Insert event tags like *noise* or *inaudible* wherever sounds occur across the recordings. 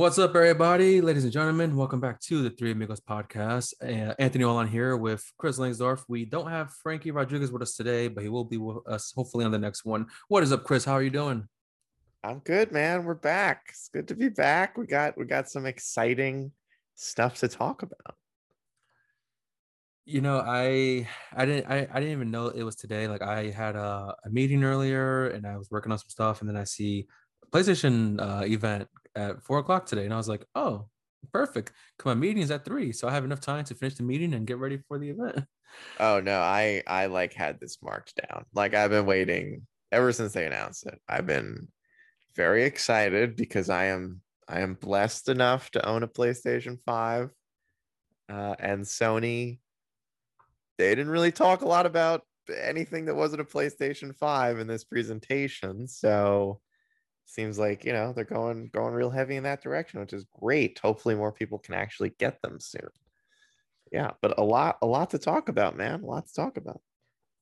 What's up, everybody, ladies and gentlemen? Welcome back to the Three Amigos podcast. Uh, Anthony Olan here with Chris Langsdorf. We don't have Frankie Rodriguez with us today, but he will be with us hopefully on the next one. What is up, Chris? How are you doing? I'm good, man. We're back. It's good to be back. We got we got some exciting stuff to talk about. You know, I I didn't I, I didn't even know it was today. Like I had a, a meeting earlier and I was working on some stuff, and then I see PlayStation uh, event at four o'clock today, and I was like, oh, perfect. My meeting is at three, so I have enough time to finish the meeting and get ready for the event. Oh no, I I like had this marked down. Like I've been waiting ever since they announced it. I've been very excited because I am I am blessed enough to own a PlayStation 5. Uh, and Sony, they didn't really talk a lot about anything that wasn't a PlayStation 5 in this presentation. So seems like you know they're going going real heavy in that direction which is great. Hopefully more people can actually get them soon. Yeah but a lot a lot to talk about man. A lot to talk about.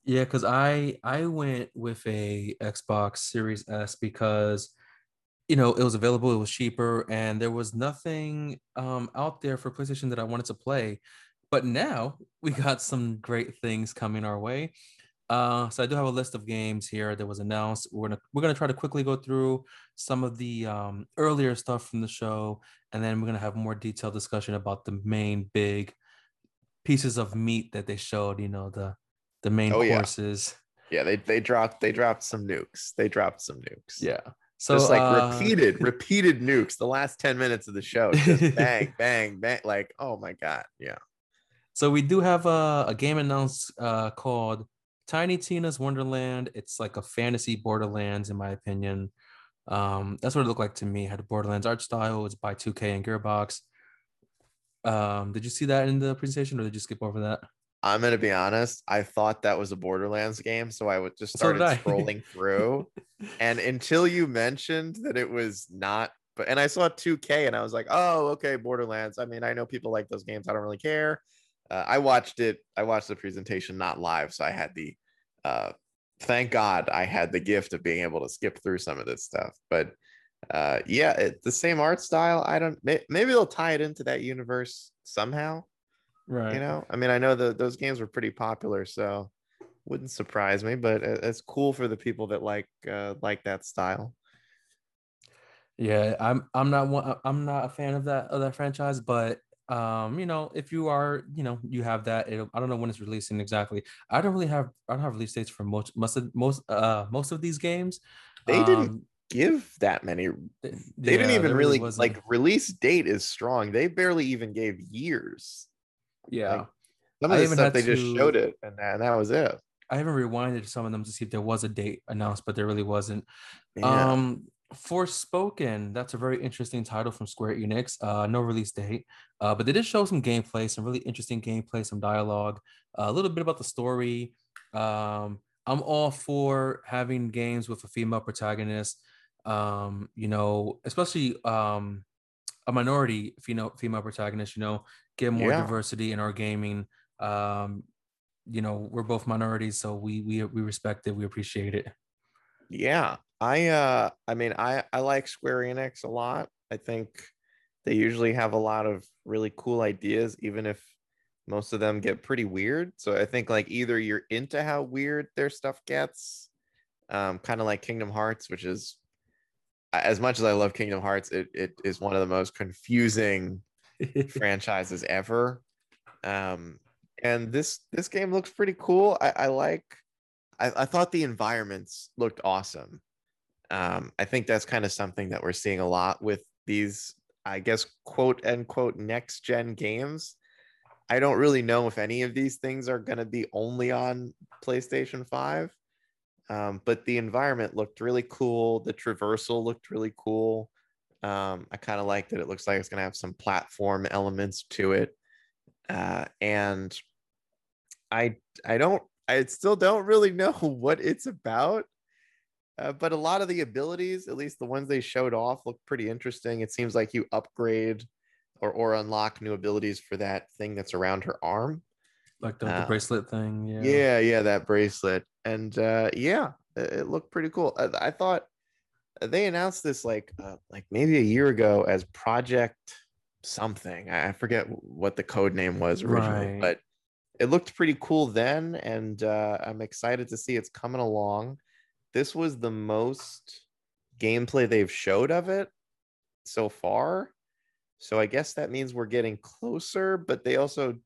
Yeah because i i went with a xbox series s because you know it was available it was cheaper and there was nothing um out there for playstation that i wanted to play. But now we got some great things coming our way uh, so I do have a list of games here that was announced. We're gonna we're gonna try to quickly go through some of the um, earlier stuff from the show, and then we're gonna have more detailed discussion about the main big pieces of meat that they showed. You know the the main oh, courses. Yeah. yeah, they they dropped they dropped some nukes. They dropped some nukes. Yeah. So just like uh, repeated, *laughs* repeated nukes. The last 10 minutes of the show, just *laughs* bang, bang, bang. Like, oh my God. Yeah. So we do have a, a game announced uh, called Tiny Tina's Wonderland. It's like a fantasy Borderlands, in my opinion. Um, that's what it looked like to me. It had a Borderlands art style. It's by 2K and Gearbox. Um, did you see that in the presentation, or did you skip over that? I'm gonna be honest. I thought that was a Borderlands game, so I would just started so scrolling through, *laughs* and until you mentioned that it was not, but and I saw 2K, and I was like, oh, okay, Borderlands. I mean, I know people like those games. I don't really care. Uh, I watched it. I watched the presentation not live, so I had the. Uh, thank God I had the gift of being able to skip through some of this stuff. But uh, yeah, it, the same art style. I don't. May, maybe they'll tie it into that universe somehow. Right. You know, I mean, I know that those games were pretty popular, so wouldn't surprise me. But it's cool for the people that like uh, like that style. Yeah, I'm. I'm not one. I'm not a fan of that of that franchise, but um you know if you are you know you have that i don't know when it's releasing exactly. I don't really have i don't have release dates for most most of most uh most of these games. They um, didn't give that many they yeah, didn't even really, really like release date is strong. They barely even gave years. Yeah. Like, some of the stuff they to, just showed it and that, and that was it. I haven't rewinded some of them to see if there was a date announced but there really wasn't. Yeah. um Forspoken, that's a very interesting title from Square Enix. Uh, no release date, uh, but they did show some gameplay, some really interesting gameplay, some dialogue, uh, a little bit about the story. Um, I'm all for having games with a female protagonist. Um, you know, especially um, a minority female female protagonist. You know, get more yeah. diversity in our gaming. Um, you know, we're both minorities, so we we we respect it. We appreciate it. Yeah, I uh I mean I I like Square Enix a lot. I think they usually have a lot of really cool ideas even if most of them get pretty weird. So I think like either you're into how weird their stuff gets um kind of like Kingdom Hearts which is as much as I love Kingdom Hearts it it is one of the most confusing *laughs* franchises ever. Um and this this game looks pretty cool. I, I like I, I thought the environments looked awesome. Um, I think that's kind of something that we're seeing a lot with these, I guess, quote unquote, next gen games. I don't really know if any of these things are going to be only on PlayStation 5. Um, but the environment looked really cool. The traversal looked really cool. Um, I kind of like that it looks like it's going to have some platform elements to it. Uh, and I I don't I still don't really *laughs* know what it's about. Uh, but a lot of the abilities, at least the ones they showed off, look pretty interesting. It seems like you upgrade or or unlock new abilities for that thing that's around her arm, like the, uh, the bracelet thing. Yeah, yeah, yeah, that bracelet. And uh, yeah, it, it looked pretty cool. I, I thought they announced this like uh, like maybe a year ago as Project something. I forget what the code name was originally, right. but it looked pretty cool then, and uh, I'm excited to see it's coming along. This was the most gameplay they've showed of it so far. So I guess that means we're getting closer, but they also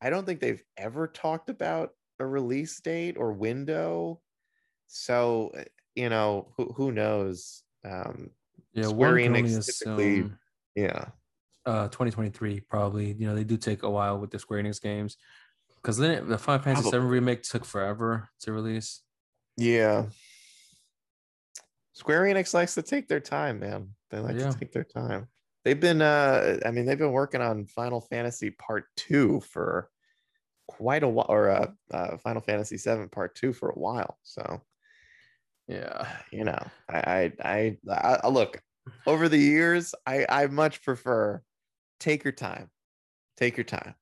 I don't think they've ever talked about a release date or window. So, you know, who who knows? Um yeah, Square Enix typically yeah. Uh 2023 probably. You know, they do take a while with the Square Enix games. Because then the Final Fantasy VII remake took forever to release. Yeah. Square Enix likes to take their time, man. They like yeah. to take their time. They've been uh I mean they've been working on Final Fantasy Part 2 for quite a while or uh, uh Final Fantasy 7 Part 2 for a while. So yeah, you know, I I I, I look over the years I I much prefer take your time. Take your time.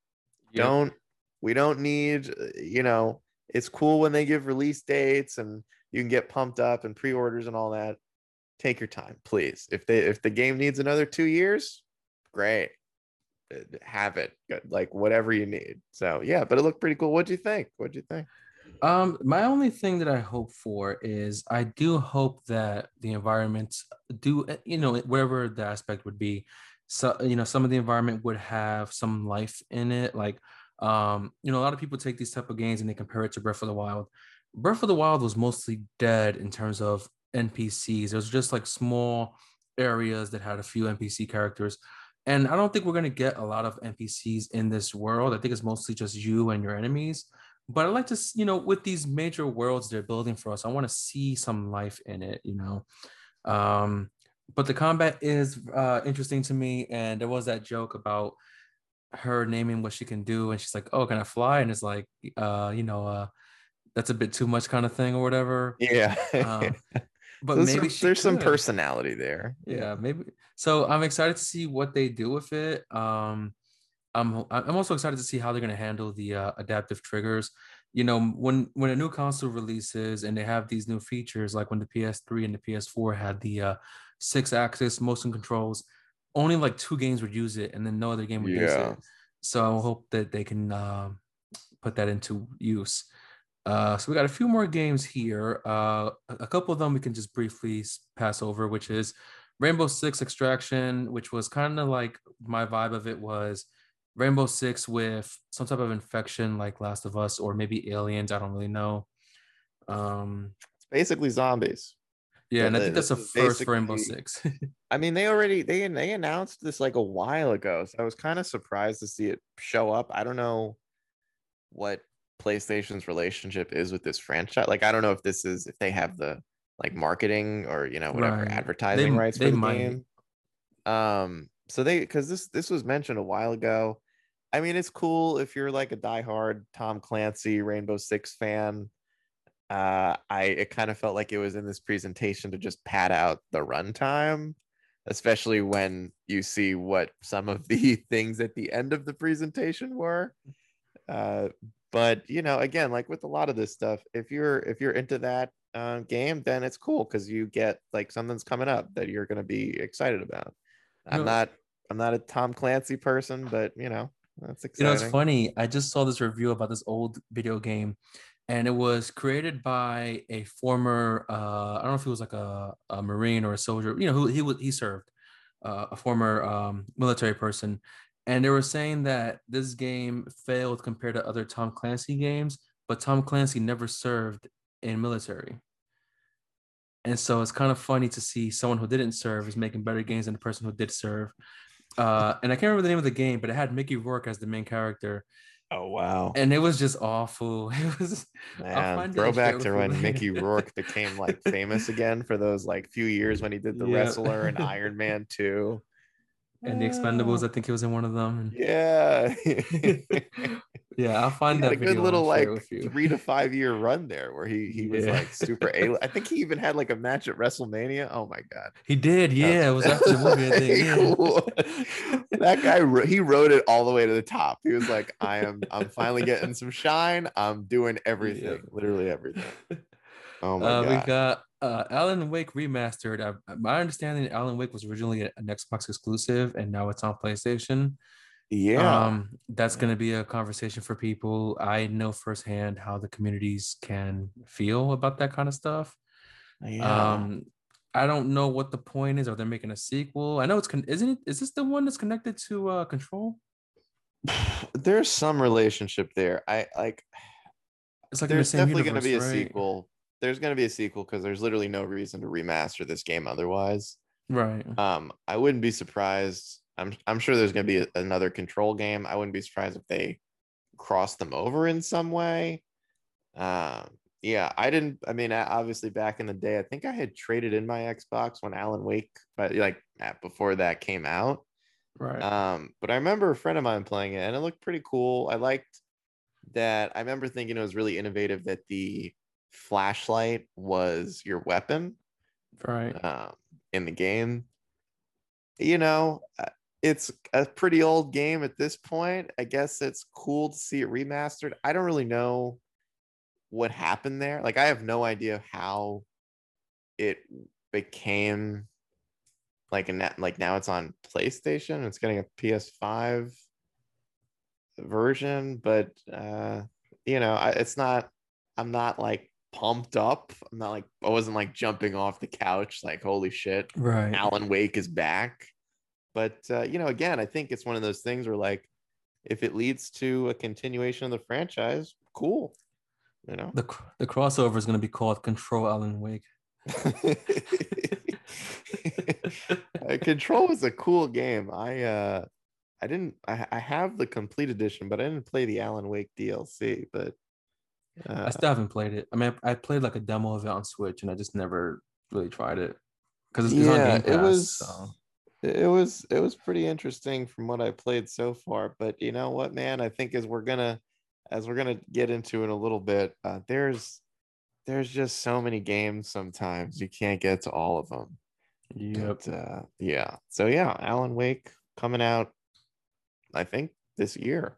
Yep. Don't we don't need you know, it's cool when they give release dates and you can get pumped up and pre-orders and all that take your time, please. If they if the game needs another two years, great. Uh, have it like whatever you need. So yeah, but it looked pretty cool. What do you think? What do you think? Um, my only thing that I hope for is I do hope that the environments do uh, you know wherever the aspect would be, so you know some of the environment would have some life in it. Like um, you know, a lot of people take these type of games and they compare it to Breath of the Wild. Breath of the Wild was mostly dead in terms of NPCs. It was just like small areas that had a few NPC characters. And I don't think we're going to get a lot of NPCs in this world. I think it's mostly just you and your enemies. But I like to, you know, with these major worlds they're building for us, I want to see some life in it, you know. Um, but the combat is uh, interesting to me. And there was that joke about her naming what she can do. And she's like, oh, can I fly? And it's like, uh, you know, uh, that's a bit too much kind of thing or whatever. Yeah. um, *laughs* but there's maybe some, there's some personality there. Yeah, maybe. So I'm excited to see what they do with it. Um, I'm I'm also excited to see how they're going to handle the uh, adaptive triggers. You know, when when a new console releases and they have these new features, like when the PS3 and the PS4 had the uh, six-axis motion controls, only like two games would use it, and then no other game would yeah. use it. So I hope that they can uh, put that into use. Uh, so we got a few more games here. Uh, a couple of them we can just briefly pass over, which is Rainbow Six Extraction, which was kind of like my vibe of it was Rainbow Six with some type of infection like Last of Us or maybe aliens. I don't really know. Um, it's basically zombies. Yeah, and I think that's a first for Rainbow Six. *laughs* I mean, they already they they announced this like a while ago, so I was kind of surprised to see it show up. I don't know what PlayStation's relationship is with this franchise. Like, I don't know if this is if they have the like marketing or you know whatever right. advertising they, rights they for the might. game. Um, so they because this this was mentioned a while ago. I mean, it's cool if you're like a diehard Tom Clancy Rainbow Six fan. Uh, I it kind of felt like it was in this presentation to just pad out the runtime, especially when you see what some of the *laughs* things at the end of the presentation were. Uh, but you know again like with a lot of this stuff if you're if you're into that uh, game then it's cool because you get like something's coming up that you're going to be excited about i'm no. not i'm not a tom clancy person but you know that's exciting. you know it's funny i just saw this review about this old video game and it was created by a former uh, i don't know if he was like a, a marine or a soldier you know who he was he served uh, a former um, military person and they were saying that this game failed compared to other Tom Clancy games, but Tom Clancy never served in military. And so it's kind of funny to see someone who didn't serve is making better games than the person who did serve. Uh, and I can't remember the name of the game, but it had Mickey Rourke as the main character. Oh wow! And it was just awful. *laughs* It was man. Throwback to when Mickey Rourke became like famous again for those like few years when he did the *laughs* yeah. wrestler and Iron Man 2 and the Expendables. I think he was in one of them. Yeah, *laughs* yeah. I'll find that a good little like three to five year run there where he he was yeah. like super a. I think he even had like a match at WrestleMania. Oh my god, he did. Yeah, it was after the movie. I *laughs* think. Yeah. Cool. *laughs* that guy he rode it all the way to the top. He was like, I am. I'm finally getting some shine. I'm doing everything, yeah. literally everything. Oh my Uh, we got uh, Alan Wake remastered. Uh, my understanding, Alan Wake was originally an Xbox exclusive, and now it's on PlayStation. yeah. Um, that's going to be a conversation for people. I know firsthand how the communities can feel about that kind of stuff. yeah. Um, I don't know what the point is. Are they making a sequel? I know it's con- isn't it? Is this the one that's connected to uh Control? *sighs* There's some relationship there. I like It's like there's same definitely going to be a right? sequel. There's going to be a sequel because there's literally no reason to remaster this game otherwise. Right. Um, I wouldn't be surprised. I'm I'm sure there's going to be a- another control game. I wouldn't be surprised if they cross them over in some way. Um, yeah, I didn't. I mean, I- obviously, back in the day, I think I had traded in my Xbox when Alan Wake, but like uh, before that came out. Right. Um, but I remember a friend of mine playing it, and it looked pretty cool. I liked that. I remember thinking it was really innovative that the flashlight was your weapon right. um, in the game. You know, uh, it's a pretty old game at this point. I guess it's cool to see it remastered. I don't really know what happened there. Like, I have no idea how it became like a net. Like now it's on PlayStation. It's getting a PS5 version, but uh, you know, I, it's not. I'm not like pumped up. I'm not like I wasn't like jumping off the couch like holy shit, Right. Alan Wake is back. But uh, you know, again, I think it's one of those things where like if it leads to a continuation of the franchise, cool. You know. The the crossover is going to be called Control Alan Wake. *laughs* *laughs* Uh, Control was a cool game. I uh I didn't I, I have the complete edition, but I didn't play the Alan Wake DLC. But uh, I still haven't played it. I mean, I, I played like a demo of it on Switch, and I just never really tried it because it's, it's on yeah, Game Pass. it was so. it was it was pretty interesting from what I played so far. But you know what, man? I think as we're gonna as we're gonna get into in a little bit, uh, there's there's just so many games sometimes you can't get to all of them. Yep. But, uh, yeah. So yeah, Alan Wake coming out, I think this year.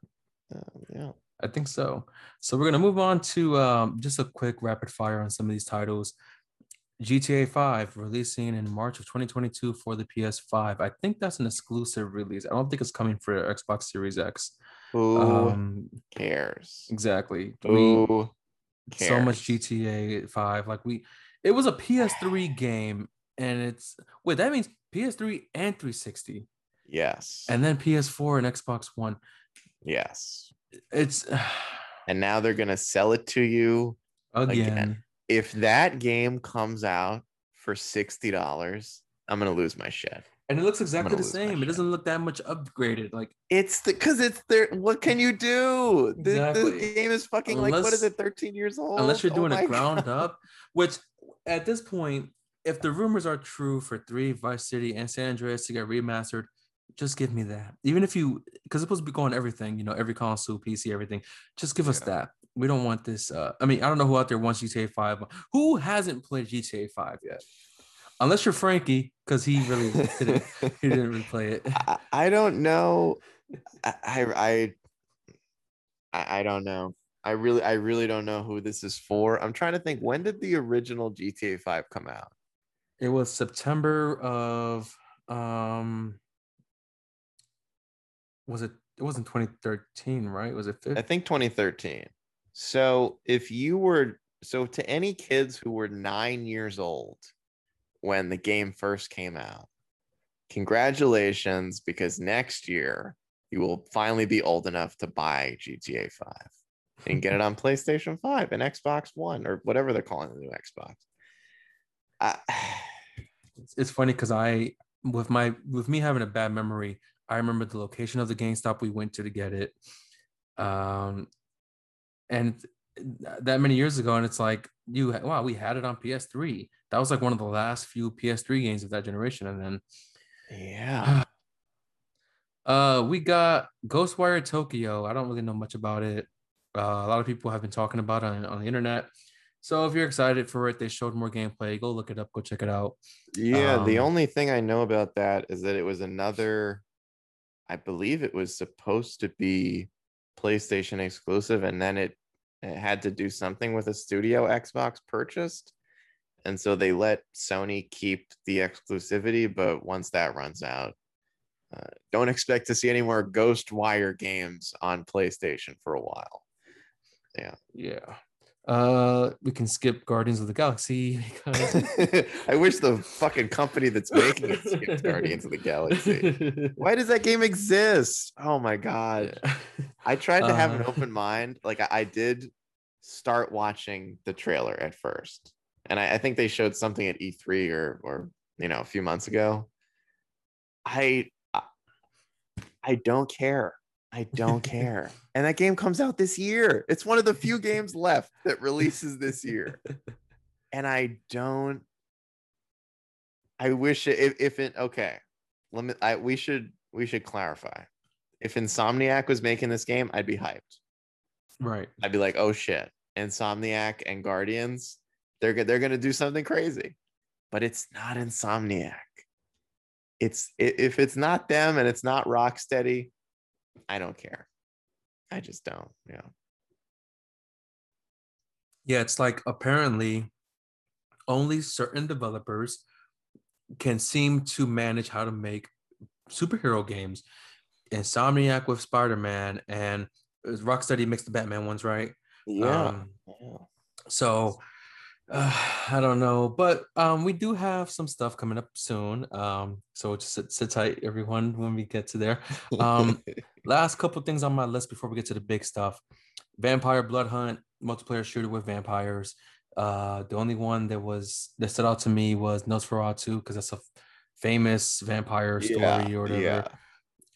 Uh, yeah. I think so. So we're gonna move on to um, just a quick rapid fire on some of these titles. GTA 5 releasing in March of 2022 for the PS5. I think that's an exclusive release. I don't think it's coming for Xbox Series X. Who Um, cares? exactly. We, Who so much? GTA 5. Like we it was a PS3 game and it's wait, that means PS3 and 360 Yes. and then PS4 and Xbox One. yes. It's *sighs* And now they're gonna sell it to you. again. Again. If that game comes out for sixty dollars, I'm gonna lose my shit. And it looks exactly the same. It doesn't look that much upgraded. Like It's the because it's there. What can you do? Exactly. game is fucking like what is it? 13 years old. unless you're Oh doing my it *laughs* ground God. up, which at this point, if the rumors are true for three Vice City and San Andreas to get remastered, just give me that. Even if you because it's supposed to be going everything, you know, every console, PC, everything. Just give us Yeah. that. We don't want this. Uh, I mean, I don't know who out there wants GTA 5. Who hasn't played GTA 5 yet? Unless you're Frankie, because he really *laughs* didn't he didn't really play it. I, I don't know. I, I I I don't know. I really I really don't know who this is for. I'm trying to think. When did the original GTA 5 come out? It was September of um was it it wasn't 2013, right? Was it I 15? think 2013. So if you were so to any kids who were nine years old when the game first came out, congratulations, because next year you will finally be old enough to buy GTA 5 and get it on *laughs* PlayStation 5 and Xbox One or whatever they're calling the new Xbox. I, *sighs* It's, it's funny because I with my with me having a bad memory, I remember the location of the GameStop we went to to get it. Um and that many years ago, and it's like you wow, we had it on PS3. That was like one of the last few PS3 games of that generation, and then yeah. *sighs* Uh, we got Ghostwire Tokyo. I don't really know much about it. Uh, a lot of people have been talking about it on, on the internet. So if you're excited for it, they showed more gameplay. Go look it up. Go check it out. Yeah, the Um, only thing I know about that is that it was another, I believe it was supposed to be PlayStation exclusive, and then it, it had to do something with a studio Xbox purchased. and so they let Sony keep the exclusivity. But once that runs out, uh, don't expect to see any more Ghostwire games on PlayStation for a while. Yeah, yeah. Uh, we can skip Guardians of the Galaxy because *laughs* I wish the fucking company that's making it skipped Guardians of the Galaxy. Why does that game exist? Oh my god! Yeah. *laughs* I tried to have uh, an open mind. Like I, I, did start watching the trailer at first, and I, I think they showed something at E3 or or you know a few months ago. I I don't care. I don't care. and that game comes out this year. It's one of the few games left that releases this year. *laughs* And I don't I wish it, if, if it okay. Let me I we should we should clarify. If Insomniac was making this game, I'd be hyped. Right. I'd be like, "Oh shit. Insomniac and Guardians, they're they're going to do something crazy." But it's not Insomniac. It's if it's not them and it's not Rocksteady, I don't care. I just don't. Yeah. Yeah, it's like apparently only certain developers can seem to manage how to make superhero games. Insomniac with Spider-Man and Rocksteady makes the Batman ones, right? Yeah. Um, yeah. So uh, *sighs* I don't know, but um, we do have some stuff coming up soon. Um, so just sit, sit tight, everyone, when we get to there. Um, *laughs* last couple things on my list before we get to the big stuff: Vampire Blood Hunt, multiplayer shooter with vampires. Uh, the only one that was that stood out to me was Nosferatu because that's a famous vampire story yeah, or whatever. Yeah.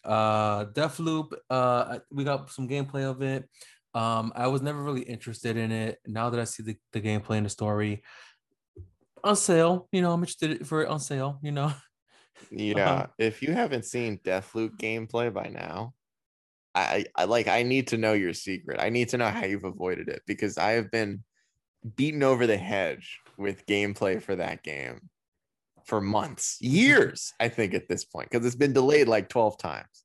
Uh, Deathloop. Uh, we got some gameplay of it. Um, I was never really interested in it. Now that I see the, the gameplay and the story on sale, you know, I'm interested for it on sale, you know. *laughs* Yeah. Um, if you haven't seen Deathloop gameplay by now, I, I like I need to know your secret. I need to know how you've avoided it because I have been beaten over the hedge with gameplay for that game for months, years, I think at this point, because it's been delayed like 12 times.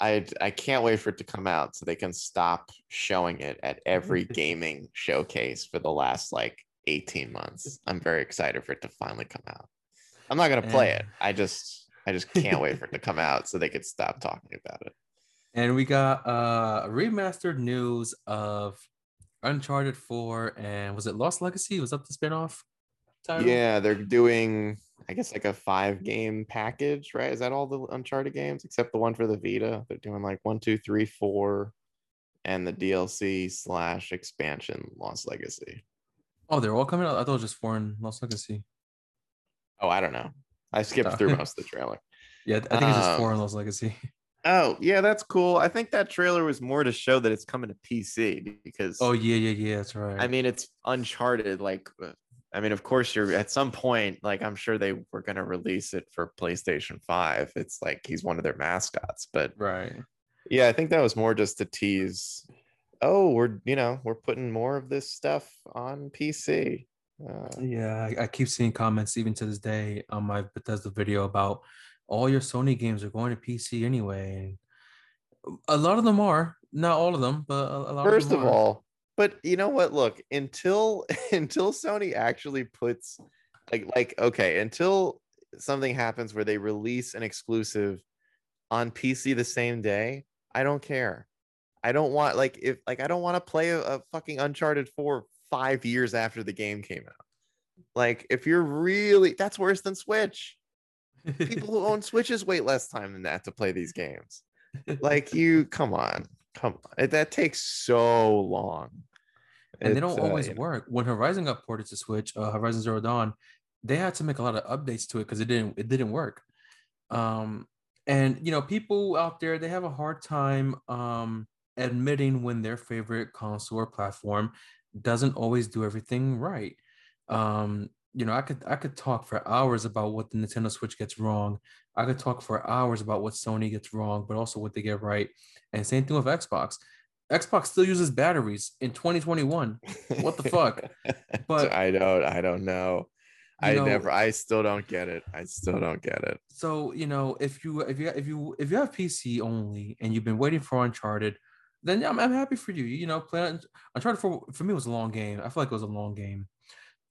I I can't wait for it to come out so they can stop showing it at every *laughs* gaming showcase for the last like 18 months. I'm very excited for it to finally come out. I'm not gonna play it. I just I just can't wait for it to come out so they could stop talking about it. And we got uh remastered news of Uncharted 4 and was it Lost Legacy? Was that the spinoff? Title? Yeah, they're doing I guess like a five game package, right? Is that all the Uncharted games except the one for the Vita? They're doing like one, two, three, four, and the DLC slash expansion Lost Legacy. Oh, they're all coming out. I thought it was just foreign Lost Legacy. Oh, I don't know. I skipped oh. through *laughs* most of the trailer. Yeah, I think it's just um, foreign Lost Legacy. Oh, yeah, that's cool. I think that trailer was more to show that it's coming to PC because. Oh yeah, yeah, yeah, that's right. I mean, it's Uncharted. Like uh, I mean, of course, you're at some point, like, I'm sure they were going to release it for PlayStation 5. It's like he's one of their mascots, but right. Yeah, I think that was more just to tease, oh, we're, you know, we're putting more of this stuff on PC. Uh, yeah, I, I keep seeing comments even to this day on my Bethesda video about all your Sony games are going to PC anyway. And a lot of them are, not all of them, but a, a lot First of, of all, but you know what look until *laughs* until sony actually puts like like okay until something happens where they release an exclusive on pc the same day i don't care. I don't want like if like i don't want to play a, a fucking uncharted 4 five years after the game came out. Like if you're really that's worse than switch. People who own *laughs* switches wait less time than that to play these games. Like you come on come on. That takes so long and they don't uh, always work. When Horizon got ported to Switch, uh, Horizon Zero Dawn, they had to make a lot of updates to it because it didn't it didn't work. Um, and you know, people out there they have a hard time um, admitting when their favorite console or platform doesn't always do everything right. Um, you know, I could I could talk for hours about what the Nintendo Switch gets wrong. I could talk for hours about what Sony gets wrong, but also what they get right. And same thing with Xbox. Xbox still uses batteries in 2021. What the fuck? *laughs* But I don't I don't know. I know, never I still don't get it. I still don't get it. So, you know, if you if you if you if you have PC only and you've been waiting for Uncharted, then I'm, I'm happy for you. You know, play Uncharted for for me was a long game. I feel like it was a long game.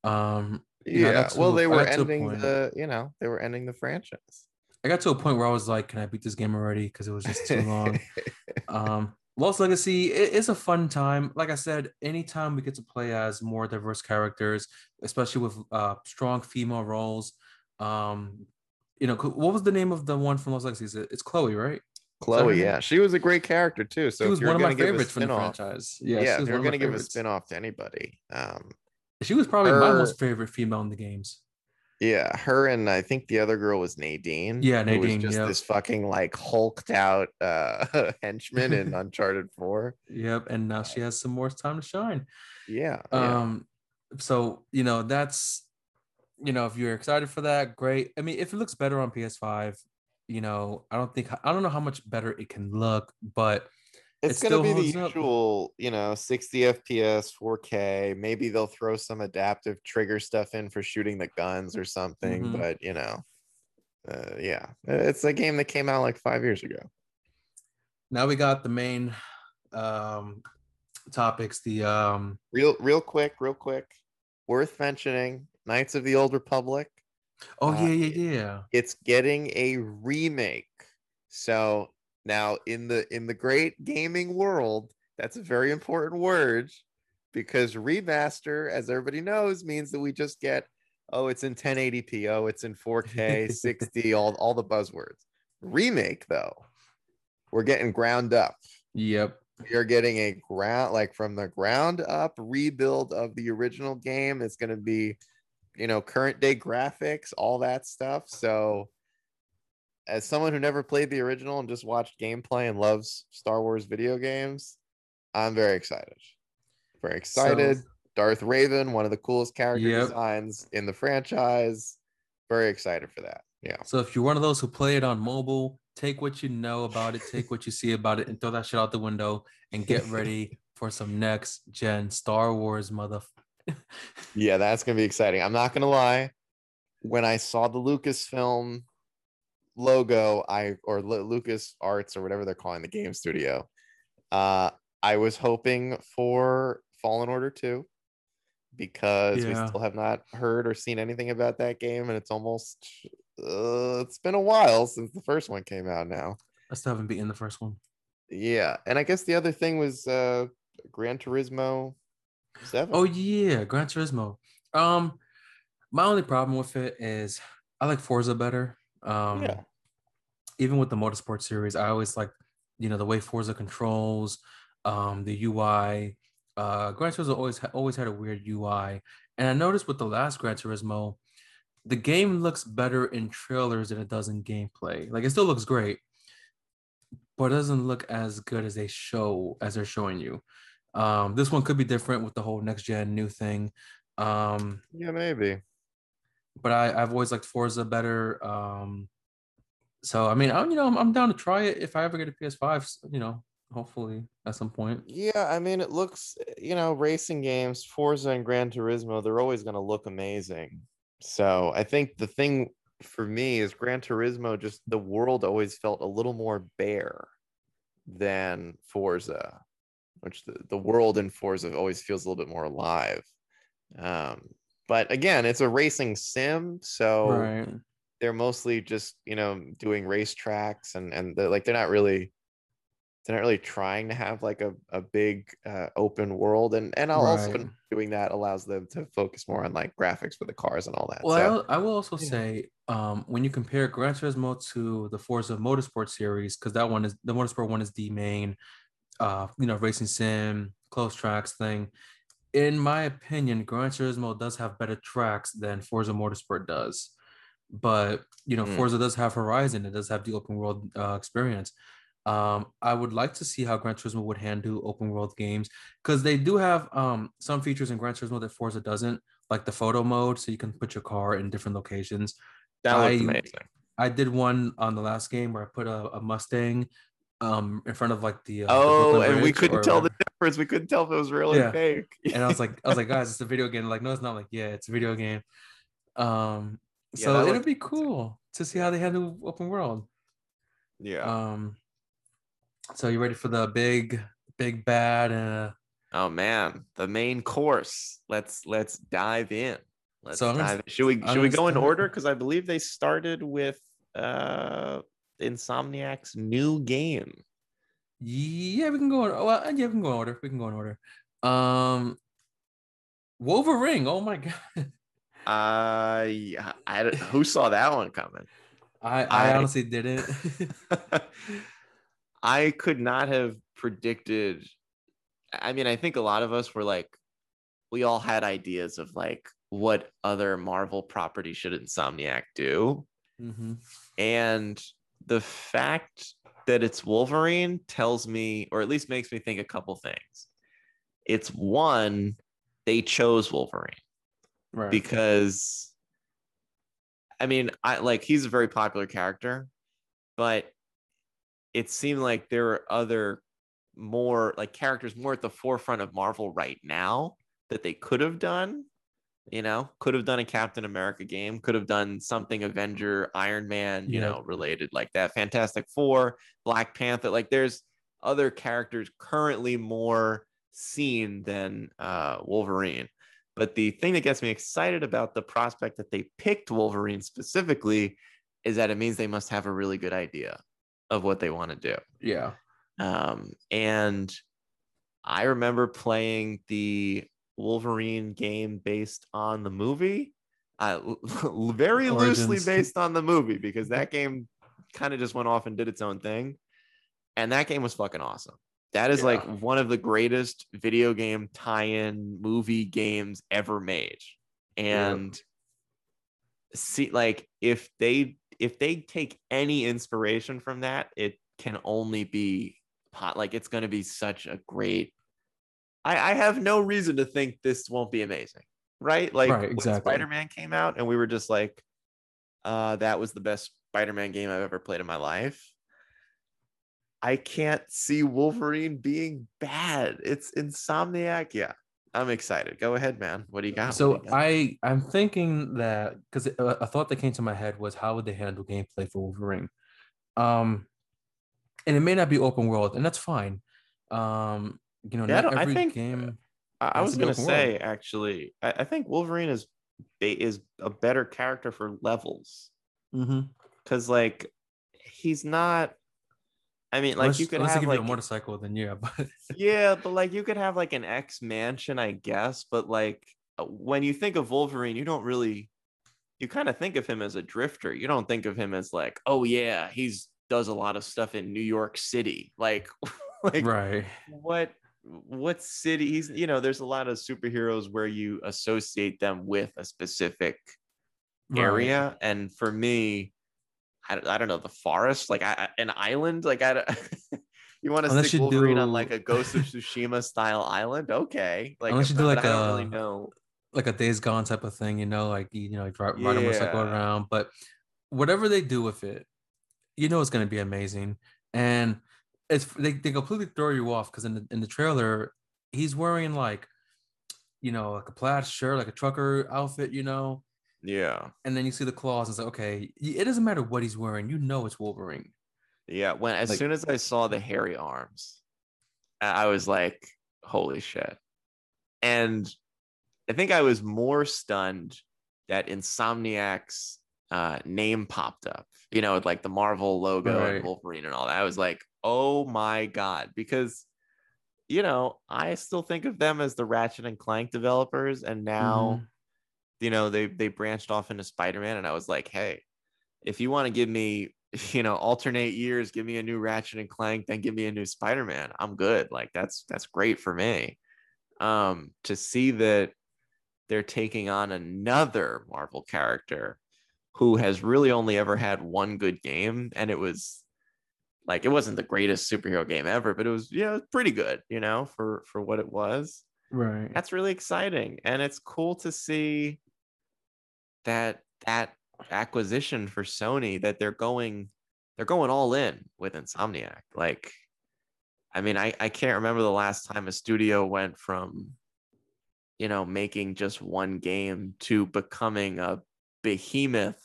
Um, yeah, well, they were ending the, you know, they were ending the franchise. I got to a point where I was like, "Can I beat this game already?" Because it was just too long. *laughs* um, Lost Legacy it's a fun time. Like I said, anytime we get to play as more diverse characters, especially with uh, strong female roles. Um, you know, what was the name of the one from Lost Legacy? It's Chloe, right? Chloe, yeah, she was a great character too. So she was one of my favorites from the franchise. Yeah, yeah, if you're gonna give a spin off to anybody, um, she was probably her, my most favorite female in the games. Yeah, her and I think the other girl was Nadine. Yeah, Nadine. Was just yep. this fucking like hulked out uh *laughs* henchman in *laughs* Uncharted 4. Yep, and now she has some more time to shine. Yeah. Um yeah. so you know that's you know if you're excited for that, great. I mean, if it looks better on PS5, you know, I don't think I don't know how much better it can look, but it's it going to be the usual, up. you know, 60 FPS, 4K. Maybe they'll throw some adaptive trigger stuff in for shooting the guns or something. Mm-hmm. But you know, uh, yeah, it's a game that came out like five years ago. Now we got the main um, topics. The um, real, real quick, real quick, worth mentioning: Knights of the Old Republic. Oh uh, yeah, yeah, yeah. It's getting a remake. So now in the in the great gaming world, that's a very important word because remaster, as everybody knows, means that we just get oh, it's in 1080p, oh, it's in 4K, 60, *laughs* all all the buzzwords. Remake though, we're getting ground up. Yep. We are getting a ground like from the ground up rebuild of the original game. It's going to be you know, current day graphics, all that stuff. So, as someone who never played the original and just watched gameplay and loves Star Wars video games, I'm very excited. Very excited. So, Darth Revan, one of the coolest character yep. designs in the franchise. Very excited for that. Yeah. So if you're one of those who play it on mobile, take what you know about it, take what you see about it, and throw that shit out the window and get *laughs* ready for some next gen Star Wars mother *laughs* yeah, that's gonna be exciting. I'm not gonna lie. When I saw the Lucasfilm logo, I or L- LucasArts or whatever they're calling the game studio, uh, I was hoping for Fallen Order 2 because yeah. we still have not heard or seen anything about that game, and it's almost uh, it's been a while since the first one came out now. I still haven't beaten the first one. Yeah, and I guess the other thing was uh Gran Turismo Seven. Oh yeah, Gran Turismo. Um, my only problem with it is I like Forza better. Um, yeah. Even with the Motorsport series, I always like, you know, the way Forza controls, um, the UI. Uh, Gran Turismo always always had a weird UI, and I noticed with the last Gran Turismo, the game looks better in trailers than it does in gameplay. Like it still looks great, but it doesn't look as good as they show as they're showing you. Um, this one could be different with the whole next gen new thing. Um, yeah, maybe. But I, I've always liked Forza better. Um, so I mean, I'm you know I'm, I'm down to try it if I ever get a PS5. You know, hopefully at some point. Yeah, I mean, it looks you know racing games, Forza and Gran Turismo, they're always going to look amazing. So I think the thing for me is Gran Turismo. Just the world always felt a little more bare than Forza which the, the world in Forza always feels a little bit more alive. Um, but again, it's a racing sim, so right. They're mostly just you know doing race tracks and and they're, like they're not really they're not really trying to have like a, a big uh, open world and and right. also doing that allows them to focus more on like graphics for the cars and all that well so, I, will also say um, when you compare gran turismo to the forza motorsport series because that one is the motorsport one is the main uh, you know, racing sim, close tracks thing. In my opinion, Gran Turismo does have better tracks than Forza Motorsport does. But you know, mm. Forza does have Horizon. It does have the open world uh, experience. Um, I would like to see how Gran Turismo would handle open world games because they do have um, some features in Gran Turismo that Forza doesn't, like the photo mode, so you can put your car in different locations. That looks I, amazing. I did one on the last game where I put a, a Mustang um in front of like the uh, oh the and we couldn't tell the difference we couldn't tell if it was real yeah. or fake and i was like i was like *laughs* guys it's a video game like no it's not like yeah it's a video game um yeah, so it'd be cool to see how they handle open world yeah um so you ready for the big big bad uh oh man the main course let's let's dive in Let's so dive. Should we should we go in order? Because I believe they started with uh Insomniac's new game. Yeah, we can go in. Well, yeah, we can go in order. We can go in order. Um, Wolverine. Oh my *laughs* god. Uh, yeah, I who saw that one coming? I I, I honestly didn't. *laughs* I could not have predicted. I mean, I think a lot of us were like, we all had ideas of like what other Marvel property should Insomniac do, mm-hmm. and the fact that it's Wolverine tells me, or at least makes me think a couple things. It's one, they chose Wolverine. Right. Because I mean, I like he's a very popular character, but it seemed like there were other more like characters more at the forefront of Marvel right now that they could have done you know could have done a captain america game could have done something avenger iron man you yeah. know related like that fantastic four black panther like there's other characters currently more seen than uh, wolverine but the thing that gets me excited about the prospect that they picked wolverine specifically is that it means they must have a really good idea of what they want to do yeah um and i remember playing the Wolverine game based on the movie. Uh, very Origins. loosely based on the movie because *laughs* that game kind of just went off and did its own thing. And that game was fucking awesome. That is yeah. like one of the greatest video game tie-in movie games ever made. And yeah. see like if they if they take any inspiration from that, it can only be pot like it's going to be such a great I, I have no reason to think this won't be amazing, right? Like right, exactly. Spider Man came out, and we were just like, uh, "That was the best Spider Man game I've ever played in my life." I can't see Wolverine being bad. It's Insomniac. Yeah, I'm excited. Go ahead, man. What do you got? So you got? I I'm thinking that because a thought that came to my head was how would they handle gameplay for Wolverine, um, and it may not be open world, and that's fine. Um, you know, yeah, not every I think, game. I, I was gonna say world. actually, I, I, think Wolverine is is a better character for levels. Because mm-hmm. like he's not. I mean, like unless, you could have like a motorcycle, then yeah, *laughs* but yeah, but like you could have like an X mansion, I guess. But like uh, when you think of Wolverine, you don't really, you kind of think of him as a drifter. You don't think of him as like, oh yeah, he's does a lot of stuff in New York City. Like, *laughs* like right. What what city he's you know there's a lot of superheroes where you associate them with a specific right. area and for me I, don't know the forest like I, an island like I *laughs* you want to stick Wolverine do... on like a Ghost of *laughs* Tsushima style island? Okay like unless you do like I don't a, really know. like a Days Gone type of thing you know like you know like ride, yeah. ride a motorcycle around but whatever they do with it you know it's going to be amazing. And it's they, they completely throw you off because in the in the trailer he's wearing like you know like a plaid shirt like a trucker outfit you know yeah and then you see the claws and it's like okay it doesn't matter what he's wearing you know it's wolverine yeah when as like, soon as i saw the hairy arms i was like holy shit and i think i was more stunned that insomniac's uh, name popped up you know like the marvel logo right. and wolverine and all that i was like oh my god because you know i still think of them as the ratchet and clank developers and now mm-hmm. You know they they branched off into spider-man and i was like hey if you want to give me *laughs* you know alternate years give me a new ratchet and clank then give me a new spider-man i'm good like that's that's great for me um to see that they're taking on another marvel character who has really only ever had one good game and it was like it wasn't the greatest superhero game ever, but it was you know pretty good, you know, for for what it was. Right. That's really exciting, and it's cool to see that that acquisition for Sony that they're going they're going all in with Insomniac. Like, I mean, I I can't remember the last time a studio went from you know making just one game to becoming a behemoth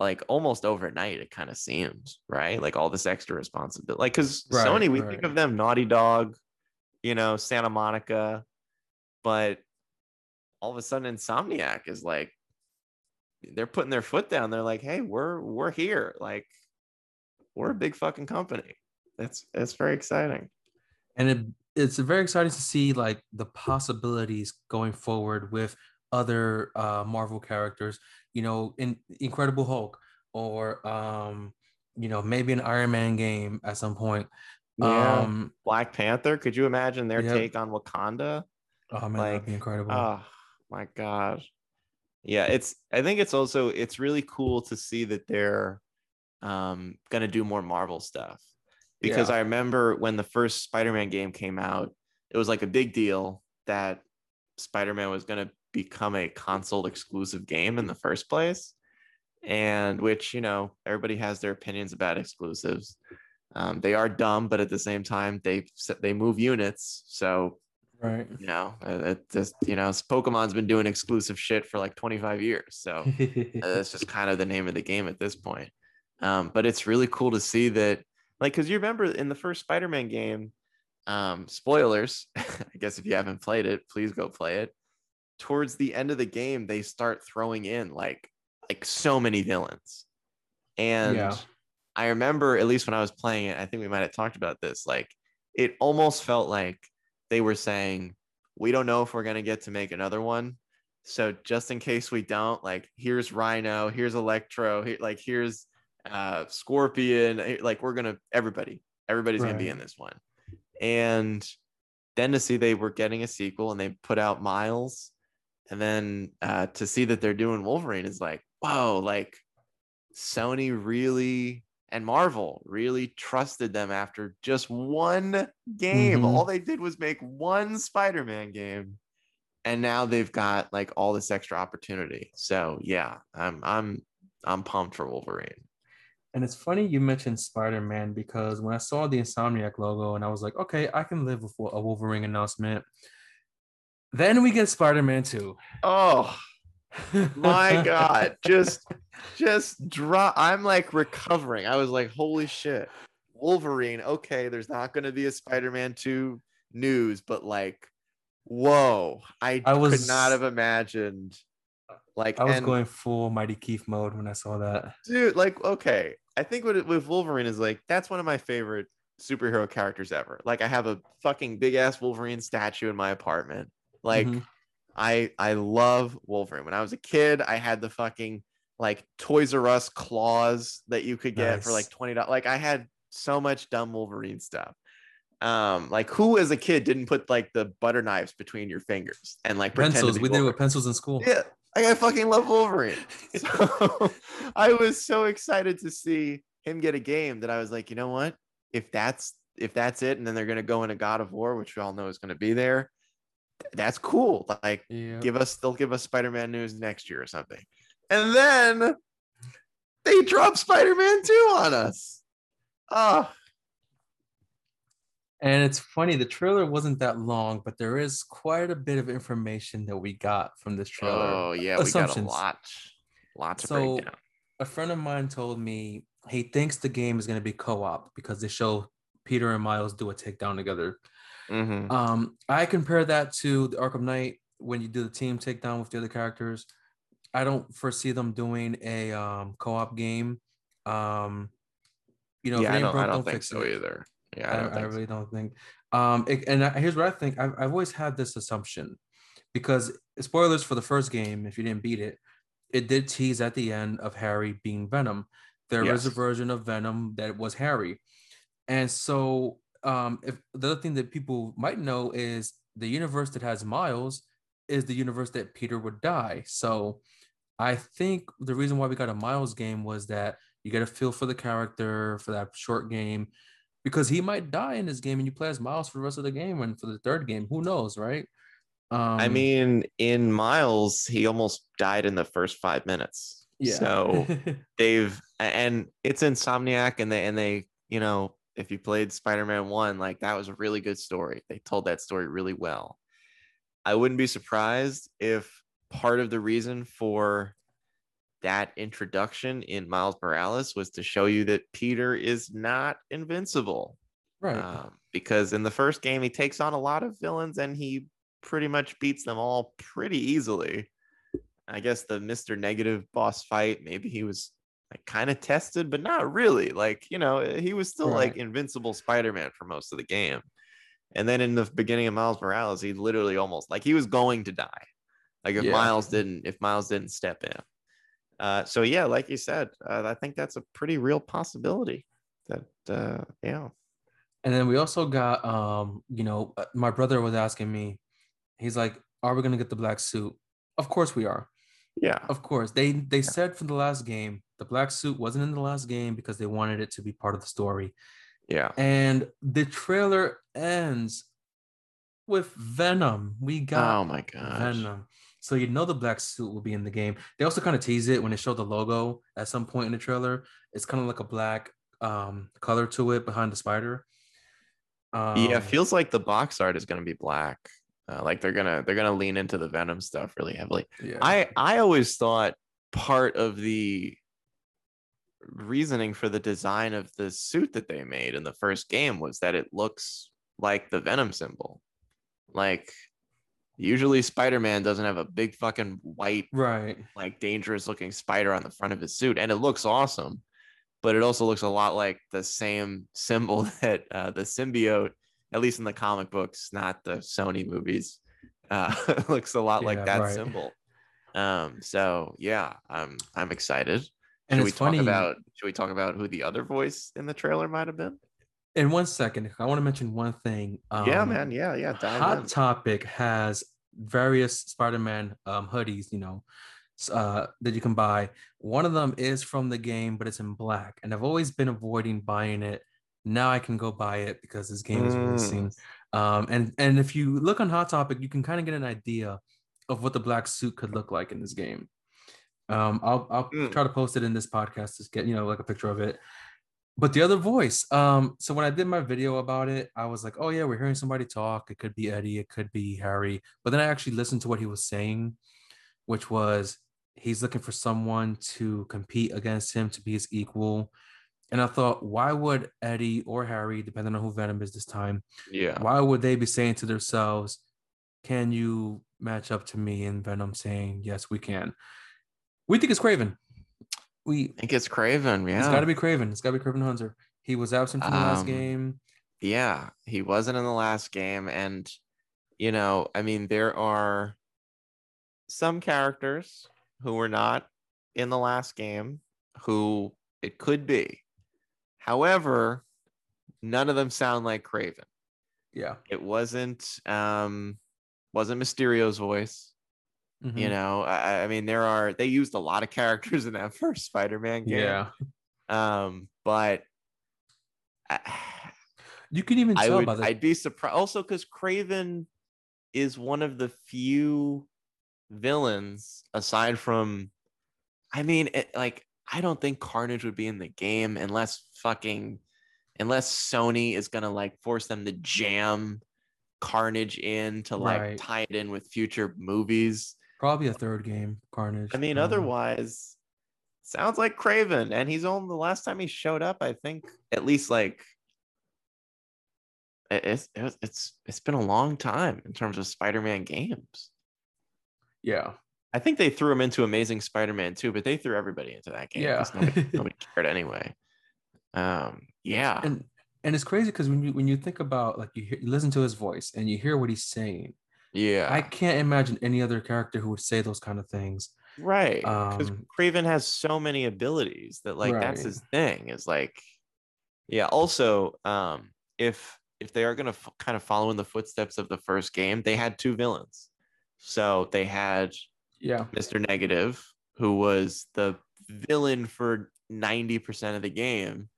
like almost overnight it kind of seems right like all this extra responsibility like because right, sony we right. think of them naughty dog you know santa monica but all of a sudden Insomniac is like they're putting their foot down. They're like, hey, we're we're here. Like we're a big fucking company. That's that's very exciting. And it it's very exciting to see like the possibilities going forward with other uh Marvel characters, you know, in Incredible Hulk or um, you know, maybe an Iron Man game at some point. Yeah. Um Black Panther. Could you imagine their take on Wakanda? Oh man, like, that'd be incredible. Oh my god. Yeah, it's I think it's also it's really cool to see that they're um gonna do more Marvel stuff. Because yeah. I remember when the first Spider-Man game came out, it was like a big deal that Spider-Man was gonna become a console exclusive game in the first place. And which, you know, everybody has their opinions about exclusives. Um, they are dumb, but at the same time, they they move units. So Right. You know, uh, it just, you know, Pokemon's been doing exclusive shit for like 25 years. So *laughs* that's just kind of the name of the game at this point. Um, but it's really cool to see that, like, because you remember in the first Spider Man game, um, spoilers, *laughs* I guess if you haven't played it, please go play it. Towards the end of the game, they start throwing in like, like so many villains. And yeah. I remember, at least when I was playing it, I think we might have talked about this. Like, it almost felt like they were saying, we don't know if we're going to get to make another one. So just in case we don't, like, here's Rhino, here's Electro, here, like, here's uh, Scorpion. Like, we're going to, everybody, everybody's right. going to be in this one. And then to see they were getting a sequel and they put out Miles, and then uh, to see that they're doing Wolverine is like, whoa, like, Sony really and Marvel really trusted them after just one game. Mm-hmm. All they did was make one Spider-Man game and now they've got like all this extra opportunity. So, yeah, I'm I'm I'm pumped for Wolverine. And it's funny you mentioned Spider-Man because when I saw the Insomniac logo and I was like, okay, I can live with a Wolverine announcement. Then we get Spider-Man 2. Oh, my god just just drop i'm like recovering. I was like holy shit wolverine okay there's not going to be a spider-man 2 news but like whoa i, I was, could not have imagined like i was and, going full mighty keith mode when i saw that. Dude like okay i think what it, with wolverine is like that's one of my favorite superhero characters ever. Like i have a fucking big ass wolverine statue in my apartment. Like mm-hmm I I love Wolverine. When I was a kid, I had the fucking like Toys R Us claws that you could get nice. for like twenty dollars. Like I had so much dumb Wolverine stuff. Um, like who as a kid didn't put like the butter knives between your fingers and like pencils? We did with pencils in school. Yeah, like I fucking love Wolverine. *laughs* So *laughs* I was so excited to see him get a game that I was like, you know what? If that's if that's it, and then they're gonna go into God of War, which we all know is gonna be there that's cool. Like, yeah. give us, they'll give us Spider Man news next year or something. And then they drop Spider Man 2 on us. Oh. And it's funny, the trailer wasn't that long, but there is quite a bit of information that we got from this trailer. Oh, yeah, we got a lot. Lots of so, breakdown. A friend of mine told me he thinks the game is going to be co op because they show Peter and Miles do a takedown together. Mm-hmm. Um, I compare that to the Arkham Knight when you do the team takedown with the other characters. I don't foresee them doing a um, co-op game. Um, you know, yeah, I don't, broke, I don't, don't think so it. either. Yeah, I, I, I really so. don't think. Um, it, and I, here's what I think. I've, I've always had this assumption because spoilers for the first game, if you didn't beat it, it did tease at the end of Harry being Venom. There yes. is a version of Venom that was Harry, and so um, if the other thing that people might know is the universe that has Miles is the universe that Peter would die. So I think the reason why we got a Miles game was that you get a feel for the character for that short game because he might die in this game and you play as Miles for the rest of the game and for the third game. Who knows, right? Um, I mean, in Miles, he almost died in the first five minutes. Yeah. So *laughs* they've and it's Insomniac and they and they, you know, if you played Spider-Man 1, like that was a really good story. They told that story really well. I wouldn't be surprised if part of the reason for that introduction in Miles Morales was to show you that Peter is not invincible. Right. Um, because in the first game, he takes on a lot of villains and he pretty much beats them all pretty easily. I guess the Mr. Negative boss fight, maybe he was like kind of tested, but not really. Like, you know, he was still right. like invincible Spider-Man for most of the game. And then in the beginning of Miles Morales, he literally almost like he was going to die. Like if yeah. Miles didn't, if Miles didn't step in. Uh, so yeah, like you said, uh, I think that's a pretty real possibility. That uh, yeah. And then we also got, um, you know, uh, my brother was asking me, he's like, "Are we gonna get the black suit?" Of course we are. Yeah. Of course. They they yeah. said from the last game the black suit wasn't in the last game because they wanted it to be part of the story. Yeah. And the trailer ends with Venom. We got oh my god Venom. So you know the black suit will be in the game. They also kind of tease it when they show the logo at some point in the trailer. It's kind of like a black um, color to it behind the spider. Um, yeah, feels like the box art is gonna be black. Uh, like they're gonna they're gonna lean into the Venom stuff really heavily. Yeah. I I always thought part of the reasoning for the design of the suit that they made in the first game was that it looks like the Venom symbol. Like usually Spider-Man doesn't have a big fucking white right like dangerous looking spider on the front of his suit and it looks awesome. But it also looks a lot like the same symbol *laughs* that uh, the symbiote, at least in the comic books, not the Sony movies, uh, *laughs* looks a lot yeah, like that right. symbol. Um, so yeah, I'm I'm excited. And should we talk about should we talk about who the other voice in the trailer might have been? In one second, I want to mention one thing. Um, yeah, man. Yeah, yeah. Hot in. Topic has various Spider-Man um, hoodies, you know, uh, that you can buy. One of them is from the game, but it's in black, and I've always been avoiding buying it. Now I can go buy it because this game is releasing. Mm. Um, and and if you look on Hot Topic, you can kind of get an idea of what the black suit could look like in this game. Um, I'll I'll mm. try to post it in this podcast to get you know like a picture of it. But the other voice, um, so when I did my video about it, I was like, oh yeah, we're hearing somebody talk. It could be Eddie, it could be Harry. But then I actually listened to what he was saying, which was he's looking for someone to compete against him to be his equal. And I thought, why would Eddie or Harry, depending on who Venom is this time, yeah, why would they be saying to themselves, "Can you match up to me?" And Venom saying, "Yes, we can." We think it's Kraven. We think it's Kraven. Yeah, it's got to be Kraven. It's got to be Kraven Hunter. He was absent from the um, last game. Yeah, he wasn't in the last game, and you know, I mean, there are some characters who were not in the last game who it could be. However, none of them sound like Kraven. Yeah, it wasn't. Um, wasn't Mysterio's voice. Mm-hmm. You know, I, I, mean, there are they used a lot of characters in that *laughs* first Spider-Man game. Yeah. Um, but I, you can even I would, I'd be surprised also because Kraven is one of the few villains aside from I mean, it, like I don't think Carnage would be in the game unless fucking unless Sony is gonna like force them to jam Carnage in to like right. tie it in with future movies. Probably a third game, Carnage. I mean, um, otherwise, sounds like Kraven, and he's only the last time he showed up. I think at least like it's it's it's been a long time in terms of Spider-Man games. Yeah, I think they threw him into Amazing Spider-Man too, but they threw everybody into that game. Yeah, nobody, *laughs* nobody cared anyway. Um, yeah, and and it's crazy because when you when you think about like you, hear, you listen to his voice and you hear what he's saying yeah. I can't imagine any other character who would say those kind of things. Right. Because um, Kraven has so many abilities that like right. that's his thing. Is like, yeah. Also, um, if if they are gonna f- kind of follow in the footsteps of the first game, they had two villains. So they had yeah Mr. Negative, who was the villain for 90% of the game.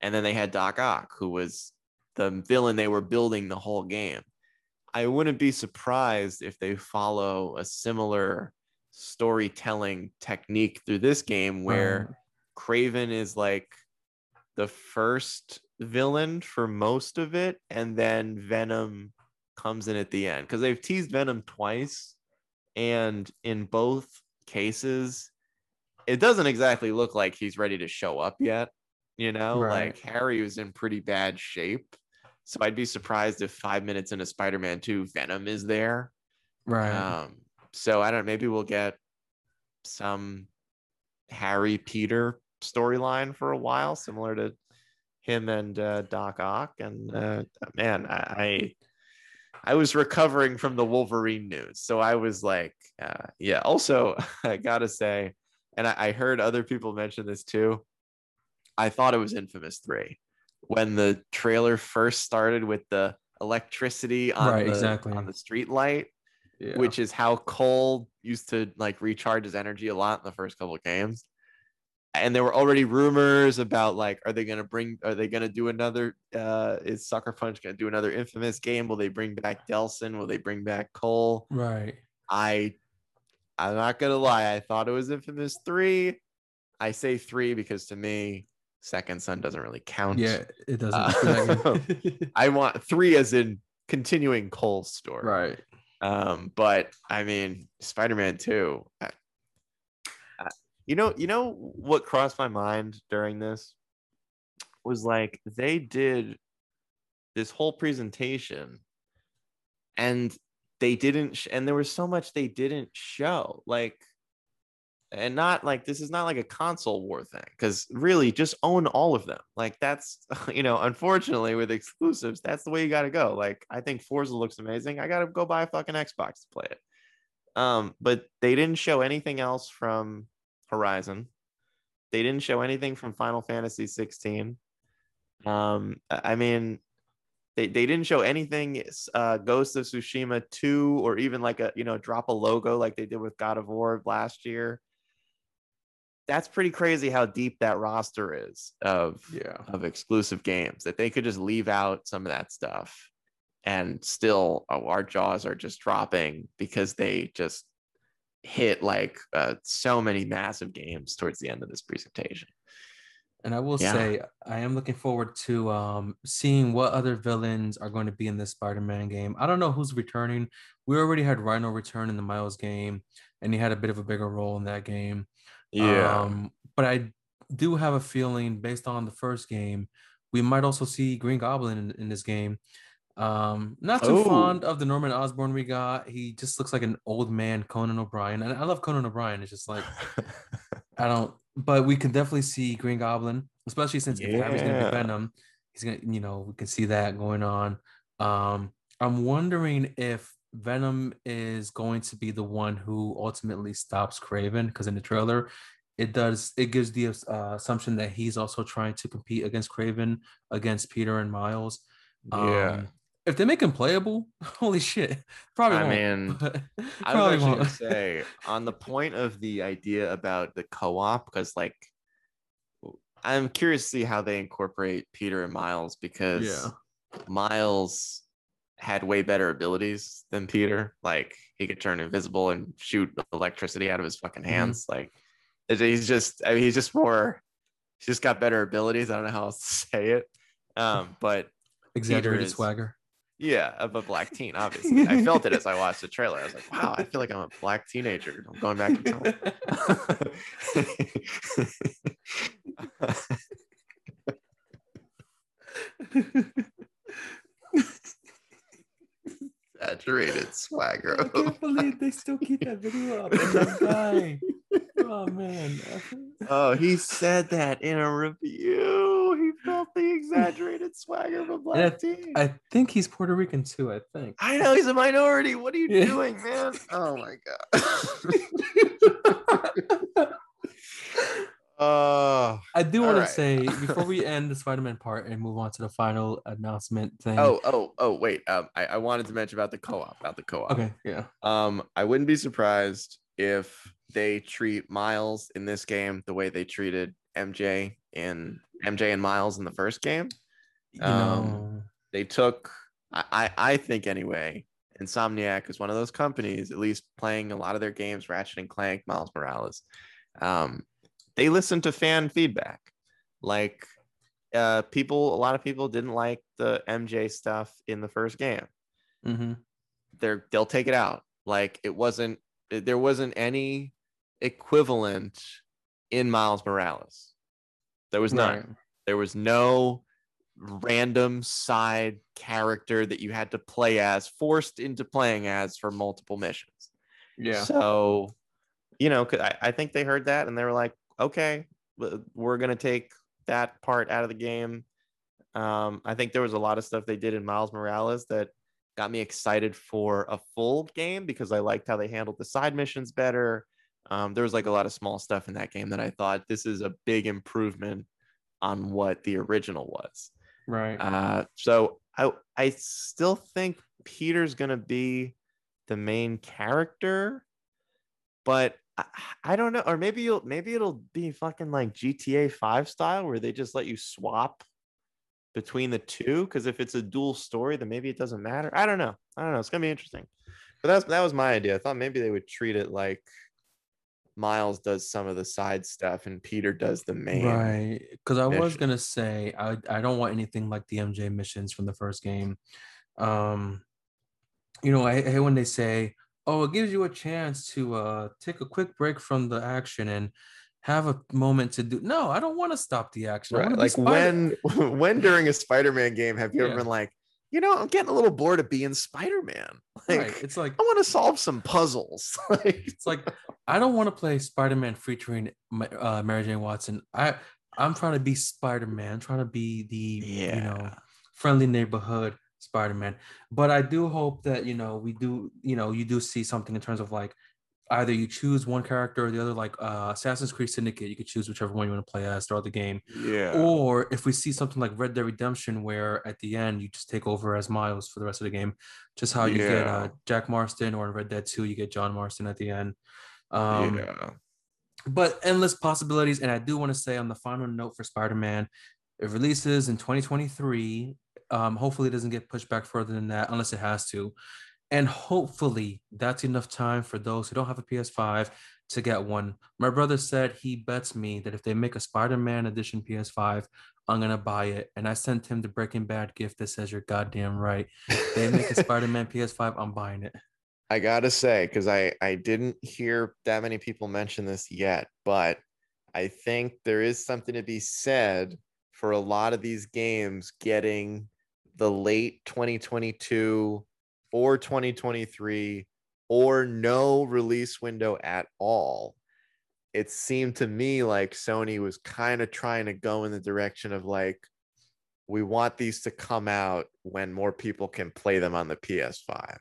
And then they had Doc Ock, who was the villain they were building the whole game. I wouldn't be surprised if they follow a similar storytelling technique through this game where um, Kraven is like the first villain for most of it, and then Venom comes in at the end because they've teased Venom twice, and in both cases, it doesn't exactly look like he's ready to show up yet. You know, right. like Harry was in pretty bad shape so I'd be surprised if five minutes into Spider-Man 2, Venom is there. Right. Um, so I don't. know, Maybe we'll get some Harry Peter storyline for a while, similar to him and uh, Doc Ock. And uh, man, I, I I was recovering from the Wolverine news, so I was like, uh, yeah. Also, *laughs* I gotta say, and I, I heard other people mention this too. I thought it was Infamous Three when the trailer first started with the electricity on Right, the exactly. on the street light Yeah. which is how Cole used to like recharge his energy a lot in the first couple of games. And there were already rumors about like, are they gonna bring? Are they gonna do another? Uh, is Sucker Punch gonna do another infamous game? Will they bring back Delsin? Will they bring back Cole? right. I, I'm not gonna lie. I thought it was Infamous three. I say three because to me, Second Son doesn't really count. Yeah, it doesn't. Uh, *laughs* I want three as in continuing Cole's story. right. Um, but I mean, Spider-Man 2. I- I- you know, you know what crossed my mind during this was like they did this whole presentation and they didn't sh- and there was so much they didn't show like and not like this is not like a console war thing because really just own all of them. Like that's *laughs* you know unfortunately with exclusives that's the way you got to go. Like i think forza looks amazing. I gotta go buy a fucking xbox to play it. Um but they didn't show anything else from horizon. They didn't show anything from final fantasy 16 um i mean they, they didn't show anything uh ghost of tsushima 2 or even like a you know drop a logo like they did with god of war last year that's pretty crazy how deep that roster is of Yeah. of exclusive games that they could just leave out some of that stuff and still oh, our jaws are just dropping because they just hit like uh, so many massive games towards the end of this presentation And I will Yeah. say, I am looking forward to um, seeing what other villains are going to be in this Spider-Man game. I don't know who's returning. We already had Rhino return in the Miles game, and he had a bit of a bigger role in that game. Um, but I do have a feeling, based on the first game, we might also see Green Goblin in, in this game. Um, not too Oh. fond of the Norman Osborn we got. He just looks like an old man Conan O'Brien, and I love Conan O'Brien. It's just like *laughs* I don't, but we can definitely see Green Goblin, especially since Harry's gonna be Venom, he's gonna, you know, we can see that going on. Um, I'm wondering if Venom is going to be the one who ultimately stops Kraven, because in the trailer, it does it gives the uh, assumption that he's also trying to compete against Kraven, against Peter and Miles. yeah Um, if they make him playable, *laughs* holy shit, probably I won't. mean, *laughs* I was actually gonna say on the *laughs* point of the idea about the co-op, because like I'm curious to see how they incorporate Peter and Miles because Yeah. Miles had way better abilities than Peter. Like he could turn invisible and shoot electricity out of his fucking Mhm. hands. Like he's just I mean, he's just more he's just got better abilities. I don't know how else to *laughs* say it. Um, but exaggerated is- swagger. yeah, of a black teen, obviously. I felt it as I watched the trailer. I was like, wow, I feel like I'm a black teenager. I'm going back in time. *laughs* *laughs* Exaggerated swagger. I can't believe they still keep that video up. Guy. Oh man. *laughs* Oh, he said that in a review. He felt the exaggerated *laughs* swagger of a black. I, I think he's Puerto Rican too. I think. I know he's a minority. What are you *laughs* Yeah. doing, man? Oh my god. I uh, do want right. to say *laughs* before we end the Spider-Man part and move on to the final announcement thing. oh, oh, oh, wait. Um, I, I wanted to mention about the co-op, about the co-op. okay. Yeah. Um, I wouldn't be surprised if they treat Miles in this game the way they treated MJ in MJ and Miles in the first game. Um, know. They took, I, I, I think anyway, Insomniac is one of those companies, at least playing a lot of their games, Ratchet and Clank, Miles Morales. Um, they listen to fan feedback. Like uh, people, a lot of people didn't like the MJ stuff in the first game Mhm. they're they'll take it out. Like it wasn't there wasn't any equivalent in Miles Morales. There was none. Right. There was no random side character that you had to play as, forced into playing as for multiple missions. Yeah. So, you know, I, I think they heard that and they were like, okay, we're going to take that part out of the game. Um, I think there was a lot of stuff they did in Miles Morales that got me excited for a full game because I liked how they handled the side missions better. Um, there was like a lot of small stuff in that game that I thought this is a big improvement on what the original was. Right. Uh, so I I still think Peter's gonna be the main character, but I, *sighs* I don't know. Or maybe you'll maybe it'll be fucking like GTA 5 style where they just let you swap between the two. Because if it's a dual story, then maybe it doesn't matter. I don't know. I don't know. It's gonna be interesting. But that's that was my idea. I thought maybe they would treat it like Miles does some of the side stuff and Peter does the main. Right. Because I was gonna say I I don't want anything like the MJ missions from the first game. Um, you know, I, I hate when they say, "Oh, it gives you a chance to uh take a quick break from the action and." have a moment to do no i don't want to stop the action right like when *laughs* when during a spider-man game have you yeah. ever been like you know, I'm getting a little bored of being Spider Man. *laughs* Like, right. it's like I want to solve some puzzles. *laughs* it's like I don't want to play Spider Man featuring uh, Mary Jane Watson. I I'm trying to be Spider Man. trying to be the yeah. you know friendly neighborhood Spider Man. But I do hope that you know we do you know you do see something in terms of like either you choose one character or the other, like uh, Assassin's Creed Syndicate, you could choose whichever one you want to play as throughout the game. Yeah. Or if we see something like Red Dead Redemption, where at the end you just take over as Miles for the rest of the game, just how you yeah. get uh, Jack Marston, or in Red Dead 2, you get John Marston at the end. Um, yeah. But endless possibilities. And I do want to say on the final note for Spider Man, it releases in 2023. Um, hopefully, it doesn't get pushed back further than that unless it has to. And hopefully that's enough time for those who don't have a PS5 to get one. My brother said he bets me that if they make a Spider-Man edition PS5, I'm gonna buy it. And I sent him the Breaking Bad gift that says you're goddamn right. they make a Spider-Man PS5, I'm buying it. I gotta say, because I I didn't hear that many people mention this yet, but I think there is something to be said for a lot of these games getting the late 2022 or 2023 or no release window at all. It seemed to me like Sony was kind of trying to go in the direction of like, we want these to come out when more people can play them on the PS5.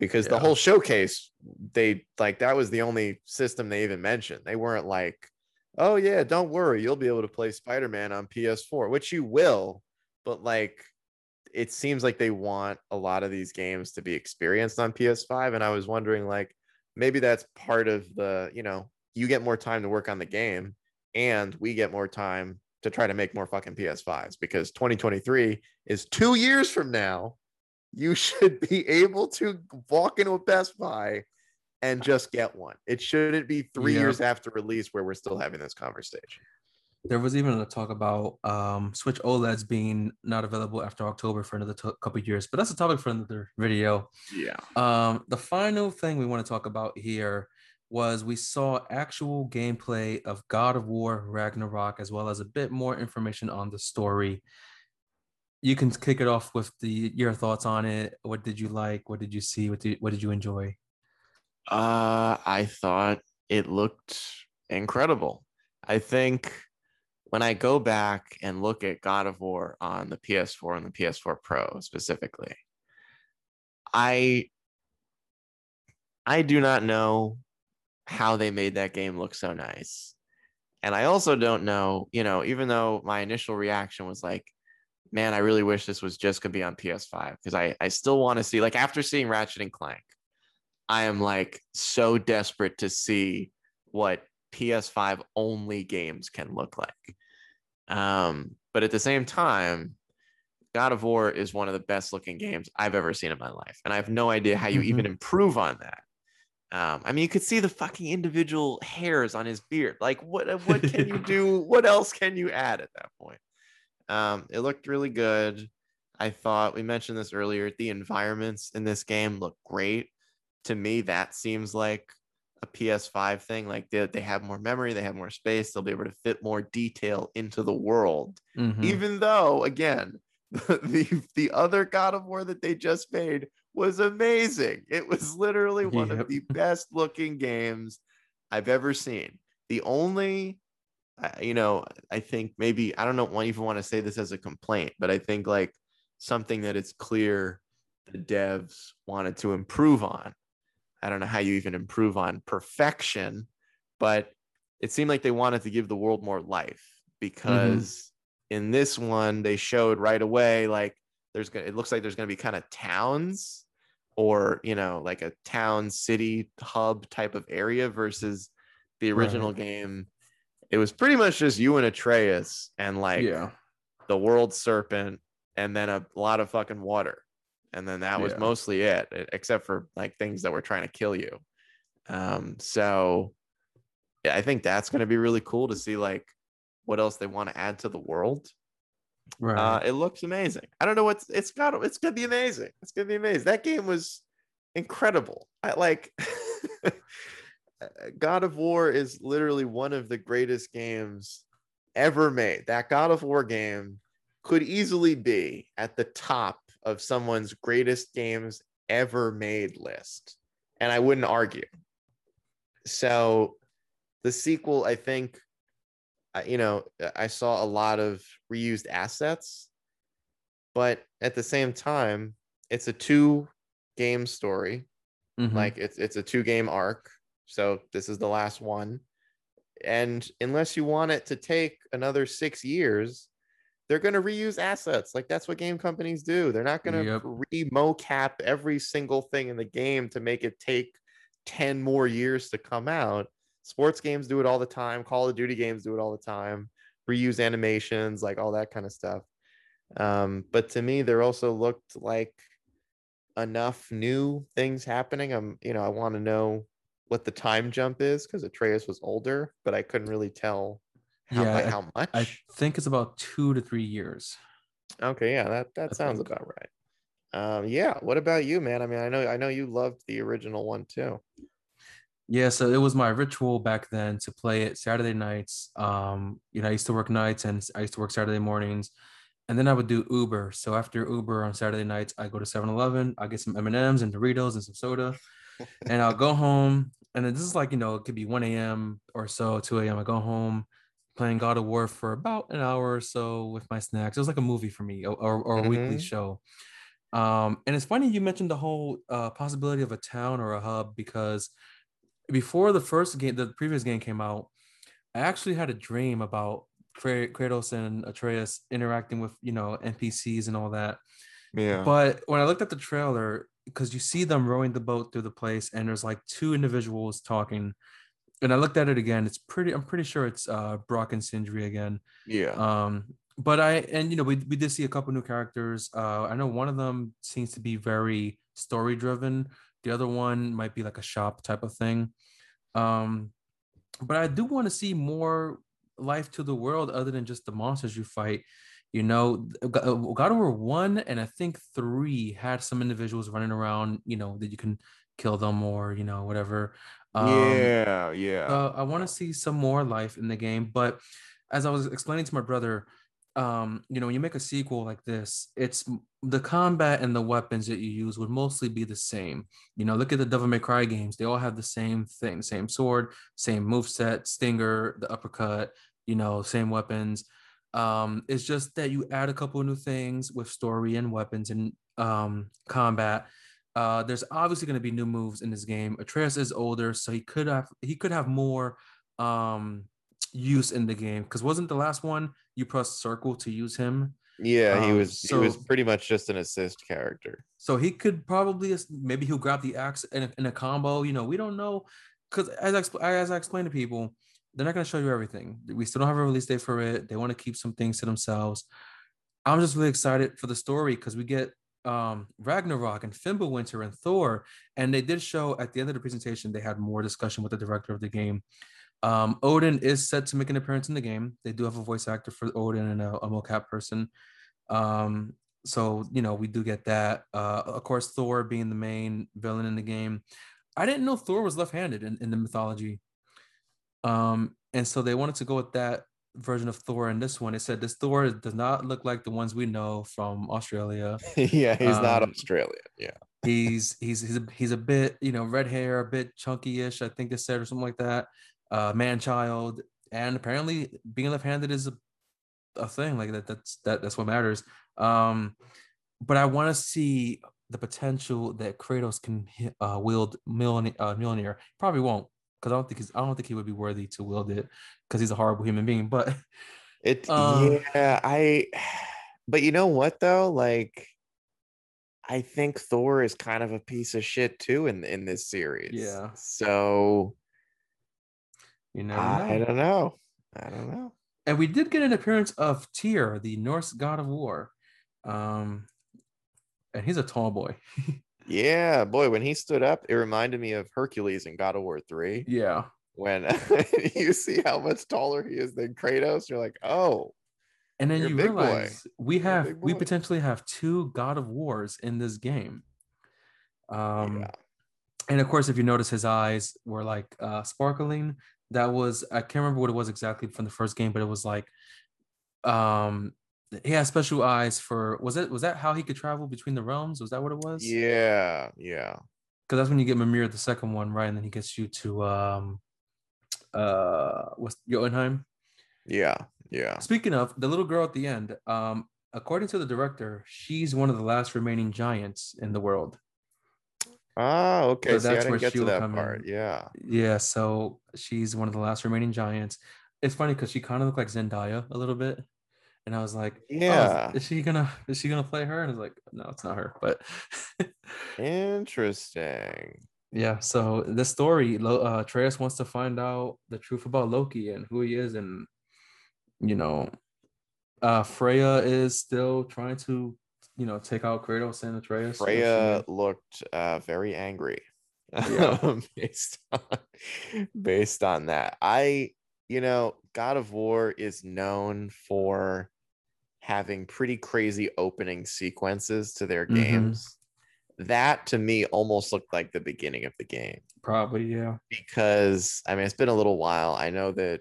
Because yeah. the whole showcase, they like that was the only system they even mentioned. They weren't like, oh, yeah, don't worry, you'll be able to play Spider Man on PS4, which you will. But like, it seems like they want a lot of these games to be experienced on PS5 and I was wondering like maybe that's part of the, you know, you get more time to work on the game and we get more time to try to make more fucking PS5s because 2023 is 2 years from now. You *laughs* should be able to walk into a Best Buy and just get one. It shouldn't be 3 years after release where we're still having this conversation. There was even a talk about um, Switch OLEDs being not available after October for another t- couple years, but that's a topic for another video. Yeah. Um, the final thing we want to talk about here was we saw actual gameplay of God of War Ragnarok, as well as a bit more information on the story. You can kick it off with the your thoughts on it. What did you like? What did you see? What did what did you enjoy? Uh, I thought it looked incredible. I think when I go back and look at God of War on the PS4 and the PS4 Pro specifically, I I do not know how they made that game look so nice. And I also don't know, you know, even though my initial reaction was like, man, I really wish this was just gonna be on PS5 because I, I still want to see, like, after seeing Ratchet and Clank, I am like so desperate to see what PS5 only games can look like. Um, but at the same time, God of War is one of the best looking games I've ever seen in my life. And I have no idea how you mm-hmm. even improve on that. Um, I mean, you could see the fucking individual hairs on his beard. Like, what what can you *laughs* do? What else can you add at that point? Um, it looked really good. I thought we mentioned this earlier. The environments in this game look great. To me, that seems like a PS5 thing. Like they, they have more memory, they have more space, they'll be able to fit more detail into the world. Mhm. Even though, again, *laughs* the the other God of War that they just made was amazing. It was literally one Yep. of the best looking games I've ever seen. The only, you know, I think maybe I don't know why even want to say this as a complaint, but I think like something that it's clear the devs wanted to improve on. I don't know how you even improve on perfection, but it seemed like they wanted to give the world more life mm-hmm. because in this one they showed right away like there's gonna it looks like there's gonna be kind of towns or you know like a town city hub type of area versus the original game. It was pretty much just you and Atreus and like yeah. the world serpent and then a lot of fucking water and then that was Yeah. mostly it except for like things that were trying to kill you. Um so yeah i think that's going to be really cool to see like what else they want to add to the world. Right. uh it looks amazing. I don't know what's it's got it's gonna be amazing. It's gonna be amazing. That game was incredible. I like *laughs* god of war is literally one of the greatest games ever made. That god of war game could easily be at the top of someone's greatest games ever made list. And i wouldn't argue. So the sequel i think you know i saw a lot of reused assets but at the same time it's a two game story. Mhm. like it's it's a two game arc. So this is the last one. And unless you want it to take another six years they're going to reuse assets like that's what game companies do they're not going to Yep. re-mocap every single thing in the game to make it take 10 more years to come out sports games do it all the time call of duty games do it all the time reuse animations like all that kind of stuff um, but to me there also looked like enough new things happening i'm you know i want to know what the time jump is because atreus was older but i couldn't really tell how, Yeah, by I- how much I think it's about two to three years. okay yeah that that I sounds think. about right um yeah what about you man i mean i know i know you loved the original one too Yeah, so it was my ritual back then to play it Saturday nights. Um, you know, I used to work nights and I used to work Saturday mornings. And then I would do Uber. So after Uber on Saturday nights, I go to 7-Eleven, I get some M&Ms and Doritos and some soda. *laughs* and I'll go home. And then this is like, you know, it could be 1 a.m. or so, 2 a.m. I go home playing God of War for about an hour or so with my snacks. It was like a movie for me or, or, or a weekly Mhm. show. Um, and it's funny you mentioned the whole uh, possibility of a town or a hub because before the first game, the previous game came out, I actually had a dream about Kra- Kratos and Atreus interacting with, you know, NPCs and all that. yeah But when I looked at the trailer, because you see them rowing the boat through the place, and there's like two individuals talking, and I looked at it again. It's pretty. I'm pretty sure it's uh, Brok and Sindri again. yeah Um, but I and you know we we did see a couple new characters. Uh, I know one of them seems to be very story driven. The other one might be like a shop type of thing. Um, but I do want to see more life to the world other than just the monsters you fight. You know, uh, God of War one and I think three had some individuals running around. You know that you can kill them or you know whatever. Um, yeah yeah uh, I want to see some more life in the game. But as I was explaining to my brother, um, you know, when you make a sequel like this, it's the combat and the weapons that you use would mostly be the same. You know, look at the Devil May Cry games; they all have the same thing, same sword, same move set, stinger, the uppercut. You know, same weapons. Um, it's just that you add a couple of new things with story and weapons and um, combat. Uh, there's obviously going to be new moves in this game. Atreus is older, so he could have he could have more um, use in the game. Because wasn't the last one you press circle to use him? yeah he um, was he was pretty much just an assist character So he could probably maybe he'll grab the axe in a, in a combo. You know, we don't know because as I as I explained to people, they're not going to show you everything. We still don't have a release date for it. They want to keep some things to themselves. I'm just really excited for the story because we get um Ragnarok and Fimbulwinter and Thor, and they did show at the end of the presentation they had more discussion with the director of the game. Um, Odin is set to make an appearance in the game. They do have a voice actor for Odin and a, a mocap person. Um, so you know we do get that. Uh, of course, Thor being the main villain in the game. I didn't know Thor was left-handed in, in the mythology. Um, and so they wanted to go with that version of Thor in this one. It said this Thor does not look like the ones we know from Australia. *laughs* yeah, he's um, not Australian. Yeah. he's he's he's a, he's a bit, you know, red hair, a bit chunky-ish, I think they said, or something like that. Uh man child. And apparently being left-handed is a, a thing. Like that that's that that's what matters. Um, but I want to see the potential that Kratos can uh, wield Mjolnir. Uh, Mjolnir. Probably won't because I don't think he's I don't think he would be worthy to wield it because he's a horrible human being. But it *laughs* um, yeah, I *sighs* but you know what though? Like I think Thor is kind of a piece of shit too in in this series. Yeah. So you know, I don't know. I don't know. And we did get an appearance of Tyr, the Norse god of war. Um, and he's a tall boy. *laughs* Yeah, boy, when he stood up, it reminded me of Hercules in God of War 3. Yeah. When *laughs* you see how much taller he is than Kratos, you're like, oh. And then you realize boy. we have we potentially have two God of Wars in this game. Um yeah. and of course, if you notice his eyes were like uh sparkling. That was I can't remember what it was exactly from the first game, but it was like um he has special eyes for was it was that how he could travel between the realms? Was that what it was? Yeah, yeah. Because that's when you get Mimir the second one, right? And then he gets you to um uh what's Jotunheim? Yeah, yeah. Speaking of the little girl at the end, um, according to the director, she's one of the last remaining giants in the world. Oh, okay. So that's where she will that come part. In. Yeah. Yeah. So she's one of the last remaining giants. It's funny because she kind of looked like Zendaya a little bit and I was like, oh, "Yeah, oh, is she gonna is she gonna play her?" And I was like, "No, it's not her." But interesting. Yeah. So the story, uh, Atreus wants to find out the truth about Loki and who he is, and you know, uh, Freya is still trying to, you know, take out Kratos and Atreus. Freya looked uh, very angry. Yeah. *laughs* based on based on that, I you know, God of War is known for having pretty crazy opening sequences to their mm-hmm. games. That to me almost looked like the beginning of the game. Probably, yeah. Because I mean, it's been a little while. I know that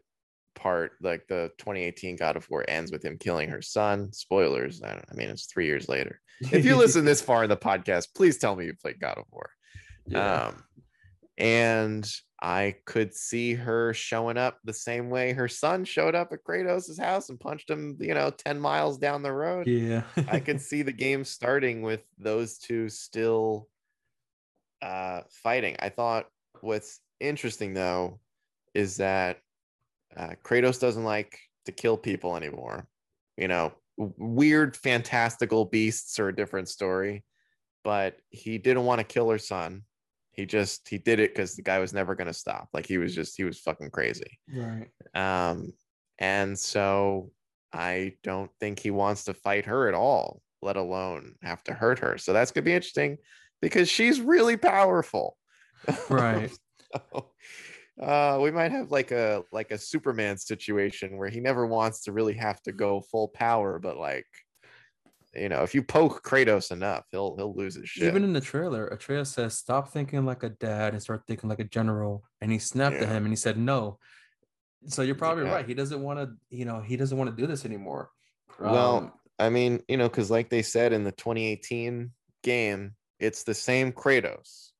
part, like the 2018 God of War, ends with him killing her son. Spoilers. I, I mean, it's three years later. If you *laughs* listen this far in the podcast, please tell me you played God of War. Yeah. Um, and I could see her showing up the same way her son showed up at Kratos' house and punched him, you know, 10 miles down the road. Yeah. I could *laughs* see the game starting with those two still uh, fighting. I thought what's interesting though is that uh, Kratos doesn't like to kill people anymore. You know, weird fantastical beasts are a different story, but he didn't want to kill her son he just he did it because the guy was never gonna stop. Like he was just he was fucking crazy. Right. Um, and so I don't think he wants to fight her at all, let alone have to hurt her. So that's gonna be interesting because she's really powerful. Right. *laughs* so, uh, we might have like a like a Superman situation where he never wants to really have to go full power, but like you know, if you poke Kratos enough, he'll he'll lose his shit. Even in the trailer, Atreus says, "Stop thinking like a dad and start thinking like a general." And he snapped yeah. at him and he said, "No." So you're probably yeah. right. He doesn't want to, you know, he doesn't want to do this anymore. Well, um, I mean, you know, because like they said in the 2018 game, it's the same Kratos.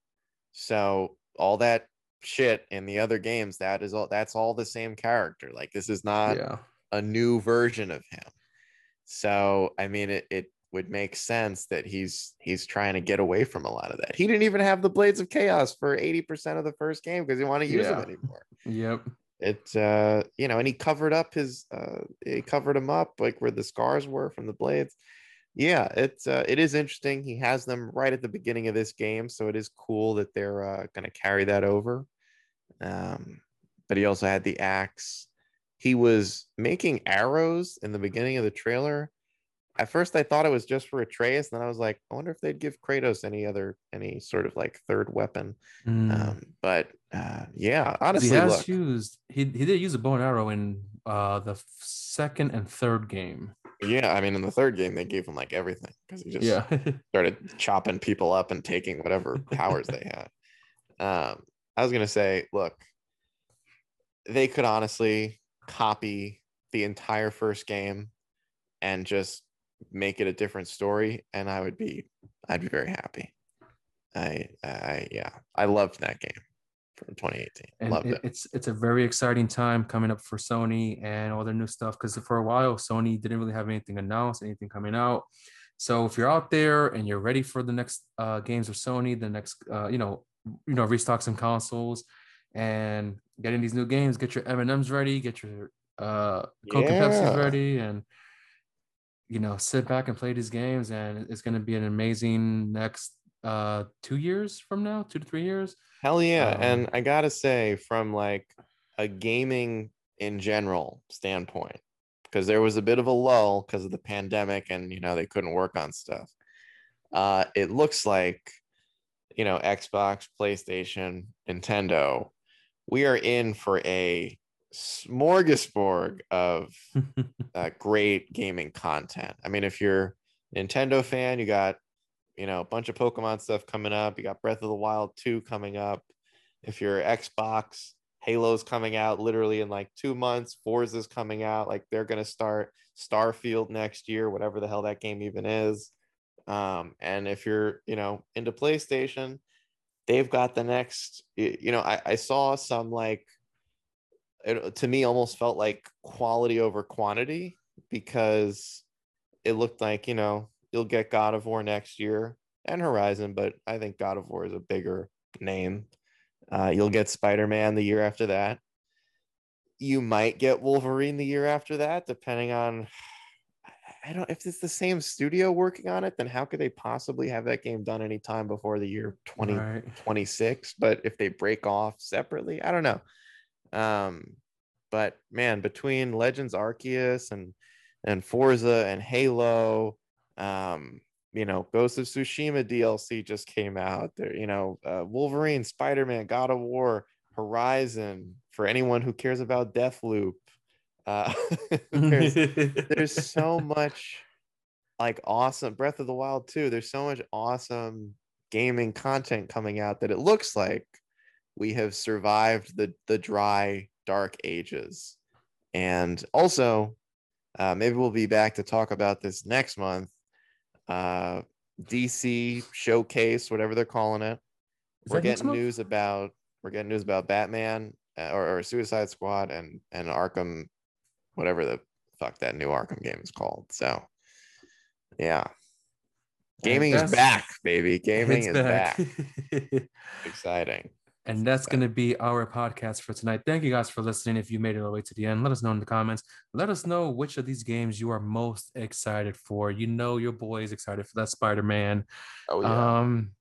So all that shit in the other games, that is all. That's all the same character. Like this is not yeah. a new version of him. So I mean, it, it would make sense that he's he's trying to get away from a lot of that. He didn't even have the blades of chaos for 80% of the first game because he wanted to use yeah. them anymore. *laughs* Yep. It uh you know, and he covered up his uh he covered him up like where the scars were from the blades. Yeah, it's uh, it is interesting. He has them right at the beginning of this game, so it is cool that they're uh, going to carry that over. Um, but he also had the axe he was making arrows in the beginning of the trailer. At first, I thought it was just for Atreus. Then I was like, I wonder if they'd give Kratos any other, any sort of like third weapon. Mm. Um, but uh, yeah, honestly, he has look, used he he did use a bow and arrow in uh, the second and third game. Yeah, I mean, in the third game, they gave him like everything because he just yeah. *laughs* started chopping people up and taking whatever powers they had. *laughs* Um, I was gonna say, look, they could honestly copy the entire first game and just make it a different story, and I would be, I'd be very happy. I, I, yeah, I loved that game from 2018. And loved it, it. it's it's a very exciting time coming up for Sony and all their new stuff because for a while Sony didn't really have anything announced, anything coming out. So if you're out there and you're ready for the next uh, games of Sony, the next uh, you know you know restock some consoles and getting these new games, get your M and M's ready, get your uh, Coke and Pepsi's ready, and you know sit back and play these games. And it's going to be an amazing next uh, two years from now, two to three years. Hell yeah. Um, and I gotta say, from like a gaming in general standpoint, because there was a bit of a lull because of the pandemic and you know they couldn't work on stuff. Uh it looks like you know, Xbox, PlayStation, Nintendo, we are in for a smorgasbord of *laughs* uh, great gaming content. I mean, if you're a Nintendo fan, you got you know a bunch of Pokemon stuff coming up. You got Breath of the Wild 2 coming up. If you're Xbox, Halo's coming out literally in like two months. Forza's coming out. Like they're gonna start Starfield next year, whatever the hell that game even is. Um, and if you're you know into PlayStation, they've got the next. You know, I, I saw some like it to me almost felt like quality over quantity because it looked like you know you'll get God of War next year and Horizon, but I think God of War is a bigger name. Uh, you'll get Spider Man the year after that. You might get Wolverine the year after that, depending on. I don't. If it's the same studio working on it, then how could they possibly have that game done any time before the year twenty Right. but if they break off separately i don't know um but man between legends arceus and and forza and halo um you know ghost of tsushima dlc just came out there you know uh, wolverine spider-man god of war horizon for anyone who cares about deathloop uh *laughs* there's *laughs* there's so much like awesome Breath of the Wild too. There's so much awesome gaming content coming out that it looks like we have survived the the dry dark ages. And also, uh, maybe we'll be back to talk about this next month. Uh, DC showcase, whatever they're calling it. Is we're getting news about we're getting news about Batman uh, or, or Suicide Squad and and Arkham, whatever the fuck that new Arkham game is called. So, yeah, gaming is back, baby. Gaming is back. *laughs* Exciting. and that's going to be our podcast for tonight. Thank you guys for listening. If you made it all the way to the end, let us know in the comments. Let us know which of these games you are most excited for. You know, your boy is excited for that Spider Man. Oh yeah. Um,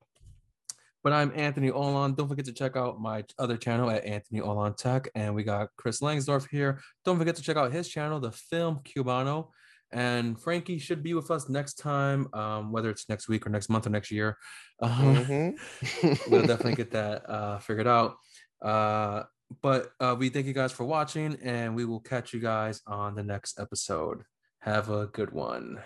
but I'm Anthony Olon. Don't forget to check out my other channel at Anthony Olon Tech. And we got Chris Langsdorf here. Don't forget to check out his channel, The Film Cubano. And Frankie should be with us next time, um, whether it's next week or next month or next year. *laughs* Um, Mhm. we'll *laughs* definitely get that uh, figured out. Uh, but uh, we thank you guys for watching, and we will catch you guys on the next episode. Have a good one.